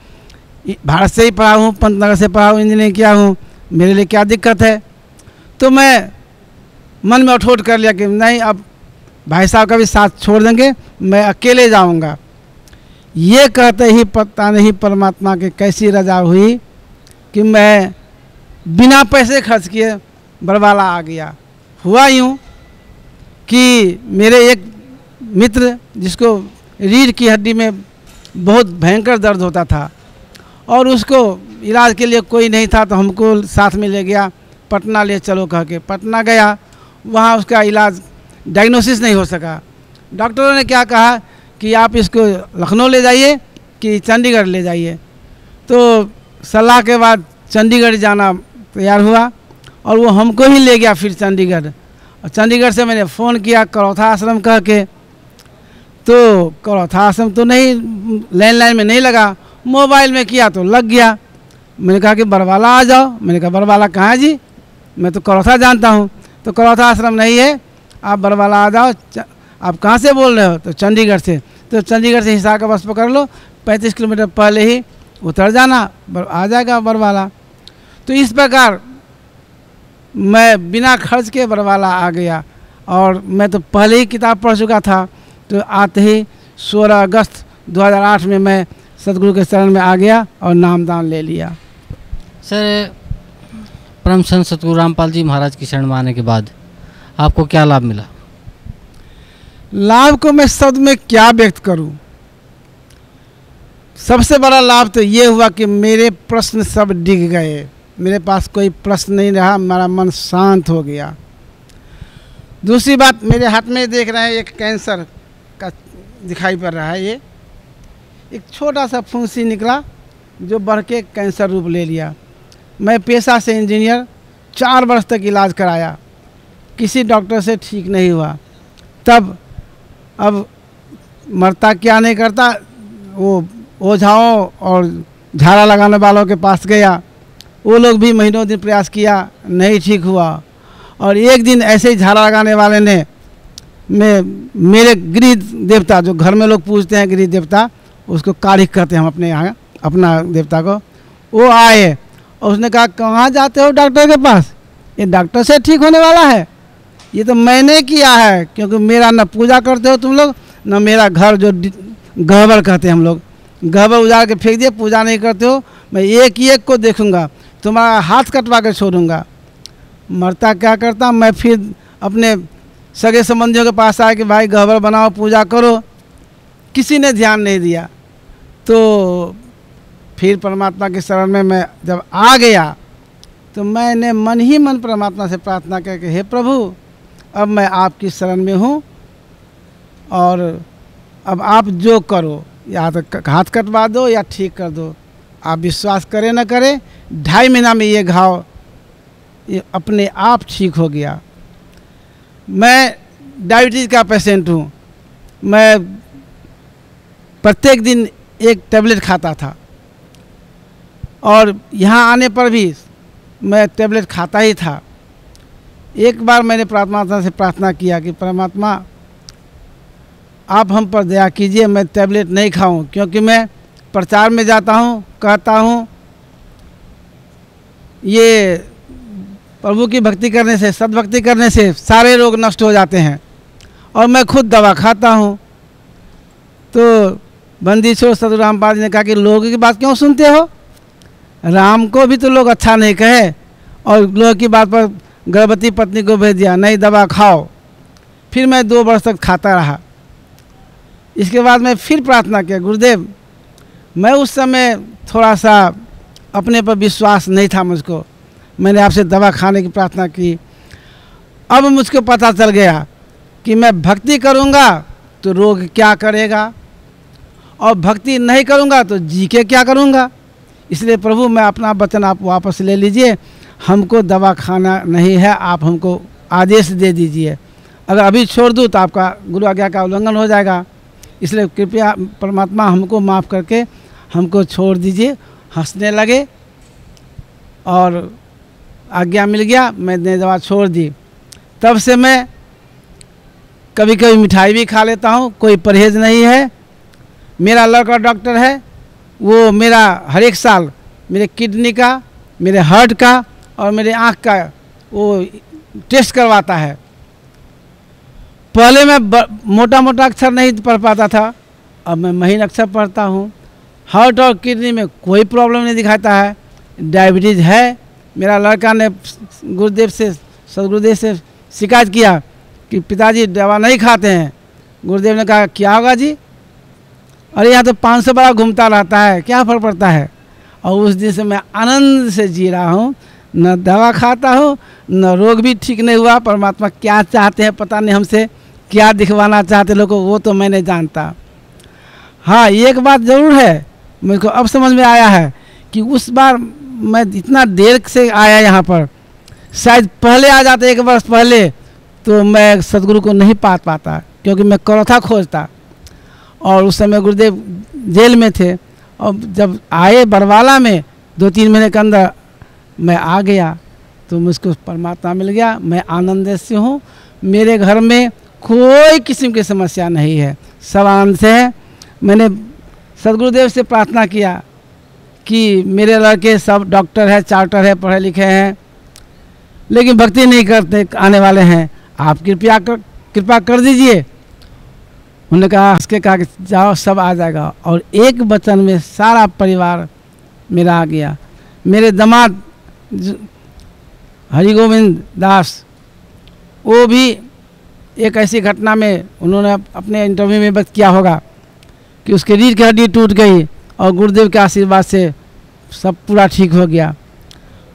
भारत से ही पढ़ा हूँ, पंतनगर से पढ़ा हूँ, इंजीनियरिंग किया हूँ। मेरे लिए क्या दिक्कत है? तो मैं मन में उठोट कर लिया कि नहीं, अब भाई साहब का भी साथ छोड़ देंगे, मैं अकेले जाऊँगा। ये कहते ही पता नहीं परमात्मा की कैसी रजा हुई। कि मैं बिना पैसे खर्च किए बरवाला आ गया। हुआ यूँ कि मेरे एक मित्र जिसको रीढ़ की हड्डी में बहुत भयंकर दर्द होता था और उसको इलाज के लिए कोई नहीं था तो हमको साथ में ले गया, पटना ले चलो कह के। पटना गया, वहाँ उसका इलाज डायग्नोसिस नहीं हो सका। डॉक्टरों ने क्या कहा कि आप इसको लखनऊ ले जाइए कि चंडीगढ़ ले जाइए। तो सलाह के बाद चंडीगढ़ जाना तैयार हुआ और वो हमको ही ले गया फिर चंडीगढ़। और चंडीगढ़ से मैंने फ़ोन किया करौथा आश्रम कह के। तो करौथा आश्रम तो नहीं, लैंडलाइन में नहीं लगा, मोबाइल में किया तो लग गया। मैंने कहा कि बरवाला आ जाओ। मैंने कहा, बरवाला कहाँ जी? मैं तो करौथा जानता हूँ। तो करौथा आश्रम नहीं है। आप बरवाला आ जाओ। आप कहाँ से बोल रहे हो? तो चंडीगढ़ से। तो चंडीगढ़ से हिसार का बस पकड़ लो। पैंतीस किलोमीटर पहले ही उतर जाना आ जाएगा बरवाला। तो इस प्रकार मैं बिना खर्च के बरवाला आ गया और मैं तो पहले ही किताब पढ़ चुका था। तो आते ही 16 अगस्त 2008 में मैं सतगुरु के शरण में आ गया और नामदान ले लिया। सर परम संत सतगुरु रामपाल जी महाराज की शरण में आने के बाद आपको क्या लाभ मिला? लाभ को मैं शब्द में क्या व्यक्त करूँ? सबसे बड़ा लाभ तो ये हुआ कि मेरे प्रश्न सब डिग गए। मेरे पास कोई प्रश्न नहीं रहा, मेरा मन शांत हो गया। दूसरी बात, मेरे हाथ में देख रहे हैं एक कैंसर का दिखाई पड़ रहा है ये। एक छोटा सा फुंसी निकला जो बढ़ के कैंसर रूप ले लिया। मैं पेशा से इंजीनियर चार वर्ष तक इलाज कराया। किसी डॉक्टर से ठीक नहीं हुआ। तब, अब मरता क्या नहीं करता, वो ओझाओं और झाड़ा लगाने वालों के पास गया। वो लोग भी महीनों दिन प्रयास किया, नहीं ठीक हुआ। और एक दिन ऐसे ही झाड़ा लगाने वाले ने मैं मेरे गृह देवता, जो घर में लोग पूछते हैं गृह देवता, उसको कारिक कहते हैं हम अपने यहाँ, अपना देवता को। वो आए, और उसने कहा, कहाँ जाते हो डॉक्टर के पास? ये डॉक्टर से ठीक होने वाला है। ये तो मैंने किया है, क्योंकि मेरा न पूजा करते हो तुम लोग, न मेरा घर जो गहबर कहते हैं हम लोग। गहबर उजाड़ के फेंक दिए, पूजा नहीं करते हो, मैं एक ही एक को देखूँगा, तुम्हारा हाथ कटवा के छोड़ूँगा। मरता क्या करता? मैं फिर अपने सगे संबंधियों के पास आया कि भाई गहबर बनाओ, पूजा करो। किसी ने ध्यान नहीं दिया। तो फिर परमात्मा के शरण में मैं जब आ गया तो मैंने मन ही मन परमात्मा से प्रार्थना करके हे प्रभु, अब मैं आपकी शरण में हूँ और अब आप जो करो या तो हाथ कटवा दो या ठीक कर दो। आप विश्वास करें ना करें, ढाई महीना में ये घाव, ये अपने आप ठीक हो गया। मैं डायबिटीज़ का पेशेंट हूँ। मैं प्रत्येक दिन एक टेबलेट खाता था। और यहाँ आने पर भी मैं टेबलेट खाता ही था। एक बार मैंने परमात्मा से प्रार्थना किया कि परमात्मा आप हम पर दया कीजिए, मैं टैबलेट नहीं खाऊं, क्योंकि मैं प्रचार में जाता हूँ, कहता हूँ, ये प्रभु की भक्ति करने से, सदभक्ति करने से सारे रोग नष्ट हो जाते हैं। और मैं खुद दवा खाता हूँ। तो बंदीश्वर सदु जी ने कहा कि लोगों की बात क्यों सुनते हो? राम को भी तो लोग अच्छा नहीं कहे, और लोगों की बात पर गर्भवती पत्नी को भेज दिया, नहीं, दवा खाओ। फिर मैं दो वर्ष तक खाता रहा। इसके बाद मैं फिर प्रार्थना किया, गुरुदेव, मैं उस समय थोड़ा सा अपने पर विश्वास नहीं था मुझको। मैंने आपसे दवा खाने की प्रार्थना की। अब मुझको पता चल गया कि मैं भक्ति करूँगा तो रोग क्या करेगा और भक्ति नहीं करूँगा तो जी के क्या करूँगा। इसलिए प्रभु, मैं अपना वचन आप वापस ले लीजिए। हमको दवा खाना नहीं है, आप हमको आदेश दे दीजिए। अगर अभी छोड़ दूँ तो आपका गुरु आज्ञा का उल्लंघन हो जाएगा। इसलिए कृपया परमात्मा हमको माफ़ करके हमको छोड़ दीजिए। हंसने लगे और आज्ञा मिल गया मैंने दवा छोड़ दी। तब से मैं कभी कभी मिठाई भी खा लेता हूँ, कोई परहेज़ नहीं है। मेरा लड़का डॉक्टर है, वो मेरा हर एक साल मेरे किडनी का, मेरे हार्ट का और मेरे आँख का वो टेस्ट करवाता है। पहले मैं मोटा मोटा अक्षर नहीं पढ़ पाता था, अब मैं महीन अक्षर पढ़ता हूँ। हार्ट और किडनी में कोई प्रॉब्लम नहीं दिखाता है। डायबिटीज़ है, मेरा लड़का ने गुरुदेव से, सदगुरुदेव से शिकायत किया कि पिताजी दवा नहीं खाते हैं। गुरुदेव ने कहा, क्या होगा जी? अरे, यहाँ तो पाँच सौ बड़ा घूमता रहता है, क्या फ़र्क पड़ता है? और उस दिन से मैं आनंद से जी रहा हूँ। न दवा खाता हूँ, न रोग भी ठीक नहीं हुआ। परमात्मा क्या चाहते हैं पता नहीं हमसे। क्या दिखवाना चाहते लोगों वो तो मैं नहीं जानता। हाँ एक बात ज़रूर है मुझको अब समझ में आया है कि उस बार मैं इतना देर से आया यहाँ पर। शायद पहले आ जाता, एक वर्ष पहले तो मैं सदगुरु को नहीं पा पाता, क्योंकि मैं करौथा खोजता। और उस समय गुरुदेव जेल में थे। और जब आए बरवाला में, दो तीन महीने के अंदर मैं आ गया तो मुझको परमात्मा मिल गया, मैं आनंद से हूँ। मेरे घर में कोई किस्म की समस्या नहीं है। सब आनंद से है। मैंने सदगुरुदेव से प्रार्थना किया कि मेरे लड़के सब डॉक्टर है, चार्टर है, पढ़े लिखे हैं, लेकिन भक्ति नहीं करते, आने वाले हैं। आप कृपया कर, कृपा कर दीजिए। उन्होंने कहा हंस के कहा कि जाओ, सब आ जाएगा। और एक वचन में सारा परिवार मेरा आ गया। मेरे दामाद हरिगोविंद दास, वो भी एक ऐसी घटना में उन्होंने अपने इंटरव्यू में व्यक्त किया होगा कि उसके रीढ़ की हड्डी टूट गई और गुरुदेव के आशीर्वाद से सब पूरा ठीक हो गया।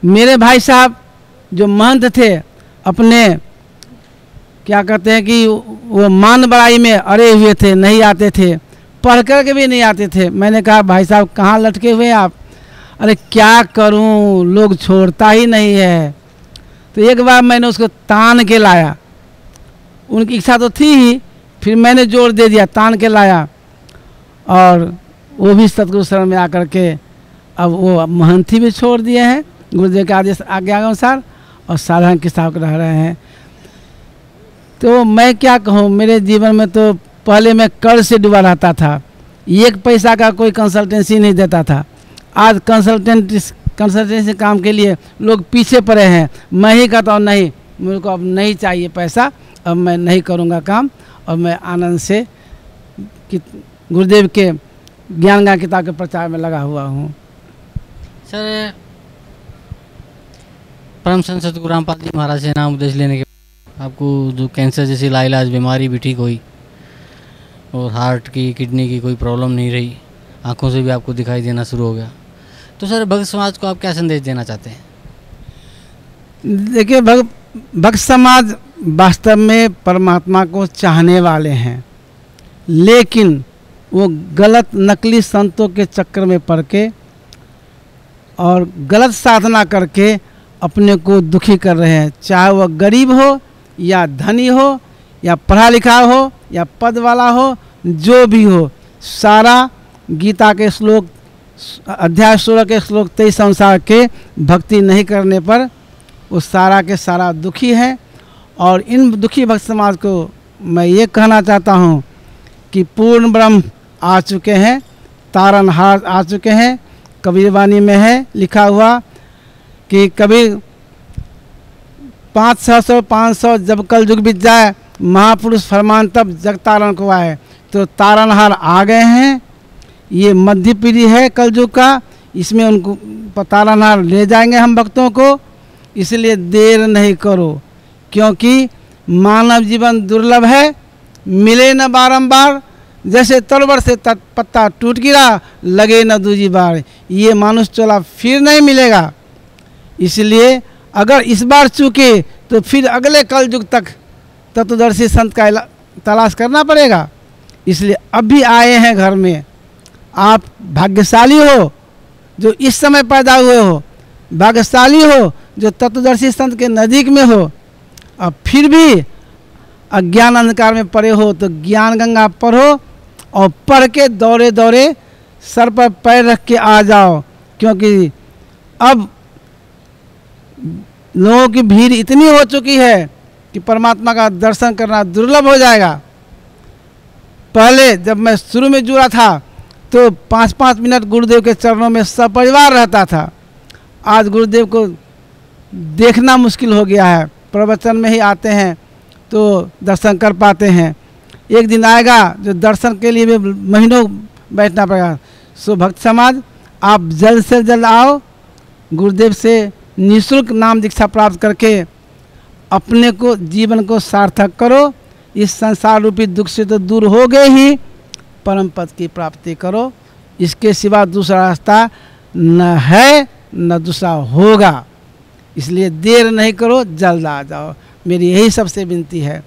मेरे भाई साहब जो महंत थे, अपने क्या कहते हैं कि वो मान बड़ाई में अड़े हुए थे, नहीं आते थे, पढ़ कर के भी नहीं आते थे। मैंने कहा, भाई साहब, कहाँ लटके हुए आप? अरे, क्या करूँ? लोग छोड़ता ही नहीं है। तो एक बार मैंने उसको तान के लाया। उनकी इच्छा तो थी ही, फिर मैंने ज़ोर दे दिया, तान के लाया। और वो भी सतगुरु शरण में आकर के अब वो महंती भी छोड़ दिए हैं, गुरुदेव के आदेश आज्ञा अनुसार, और साधारण के साथ रह रहे हैं। तो मैं क्या कहूँ, मेरे जीवन में तो पहले मैं कर्ज से डूबा रहता था। एक पैसा का कोई कंसल्टेंसी नहीं देता था। आज कंसल्टेंट कंसल्टेंसी काम के लिए लोग पीछे पड़े हैं। मैं ही कहता हूँ, नहीं, मेरे को अब नहीं चाहिए पैसा। अब मैं नहीं करूँगा काम। और मैं आनंद से गुरुदेव के ज्ञान ज्ञान किताब के प्रचार में लगा हुआ हूँ। सर परम संत सतगुरु रामपाल जी महाराज से नाम उपदेश लेने के आपको जो कैंसर जैसी लाइलाज बीमारी भी ठीक हुई और हार्ट की किडनी की कोई प्रॉब्लम नहीं रही आँखों से भी आपको दिखाई देना शुरू हो गया। तो सर भक्त समाज को आप क्या संदेश देना चाहते हैं? देखिए भग भक्त समाज वास्तव में परमात्मा को चाहने वाले हैं। लेकिन वो गलत नकली संतों के चक्कर में पड़ के और गलत साधना करके अपने को दुखी कर रहे हैं। चाहे वह गरीब हो या धनी हो या पढ़ा लिखा हो या पद वाला हो, जो भी हो, सारा गीता के श्लोक, अध्याय सोलह के श्लोक तेईस संसार के भक्ति नहीं करने पर वो सारा के सारा दुखी है। और इन दुखी भक्त समाज को मैं ये कहना चाहता हूँ कि पूर्ण ब्रह्म आ चुके हैं, तारनहार आ चुके हैं कबीरवाणी में है, लिखा हुआ कि कबीर पाँच छः सौ, पाँच सौ जब कल युग बीत जाए, महापुरुष फरमान तब जग तारण को आए। तो तारनहार आ गए हैं। ये मध्य पीढ़ी है कल युग का। इसमें उनको तारनहार ले जाएँगे हम भक्तों को। इसलिए देर नहीं करो। क्योंकि मानव जीवन दुर्लभ है, मिले न बारंबार, जैसे तलवर से पत्ता टूट गिरा, लगे न दूजी बार, ये मानुष चोला फिर नहीं मिलेगा। इसलिए अगर इस बार चूके तो फिर अगले कल युग तक तत्वदर्शी संत का तलाश करना पड़ेगा। इसलिए अब भी आए हैं घर में। आप भाग्यशाली हो, जो इस समय पैदा हुए हो। भाग्यशाली हो, जो तत्वदर्शी संत के नज़दीक में हो। अब फिर भी अज्ञान अंधकार में पड़े हो तो ज्ञान गंगा पढ़ो और पढ़ के दौड़े दौड़े सर पर पैर रख के आ जाओ। क्योंकि अब लोगों की भीड़ इतनी हो चुकी है कि परमात्मा का दर्शन करना दुर्लभ हो जाएगा। पहले जब मैं शुरू में जुड़ा था तो पाँच पाँच मिनट गुरुदेव के चरणों में सपरिवार रहता था। आज गुरुदेव को देखना मुश्किल हो गया है। प्रवचन में ही आते हैं तो दर्शन कर पाते हैं। एक दिन आएगा जो दर्शन के लिए भी महीनों बैठना पड़ेगा। सो भक्त समाज, आप जल्द से जल्द आओ, गुरुदेव से निःशुल्क नाम दीक्षा प्राप्त करके अपने को, जीवन को सार्थक करो। इस संसार रूपी दुख से तो दूर हो गए ही, परम पद की प्राप्ति करो। इसके सिवा दूसरा रास्ता न है, न दूसरा होगा। इसलिए देर नहीं करो जल्द आ जाओ। मेरी यही सबसे विनती है।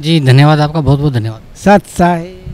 जी धन्यवाद आपका बहुत बहुत धन्यवाद। सत साहिब।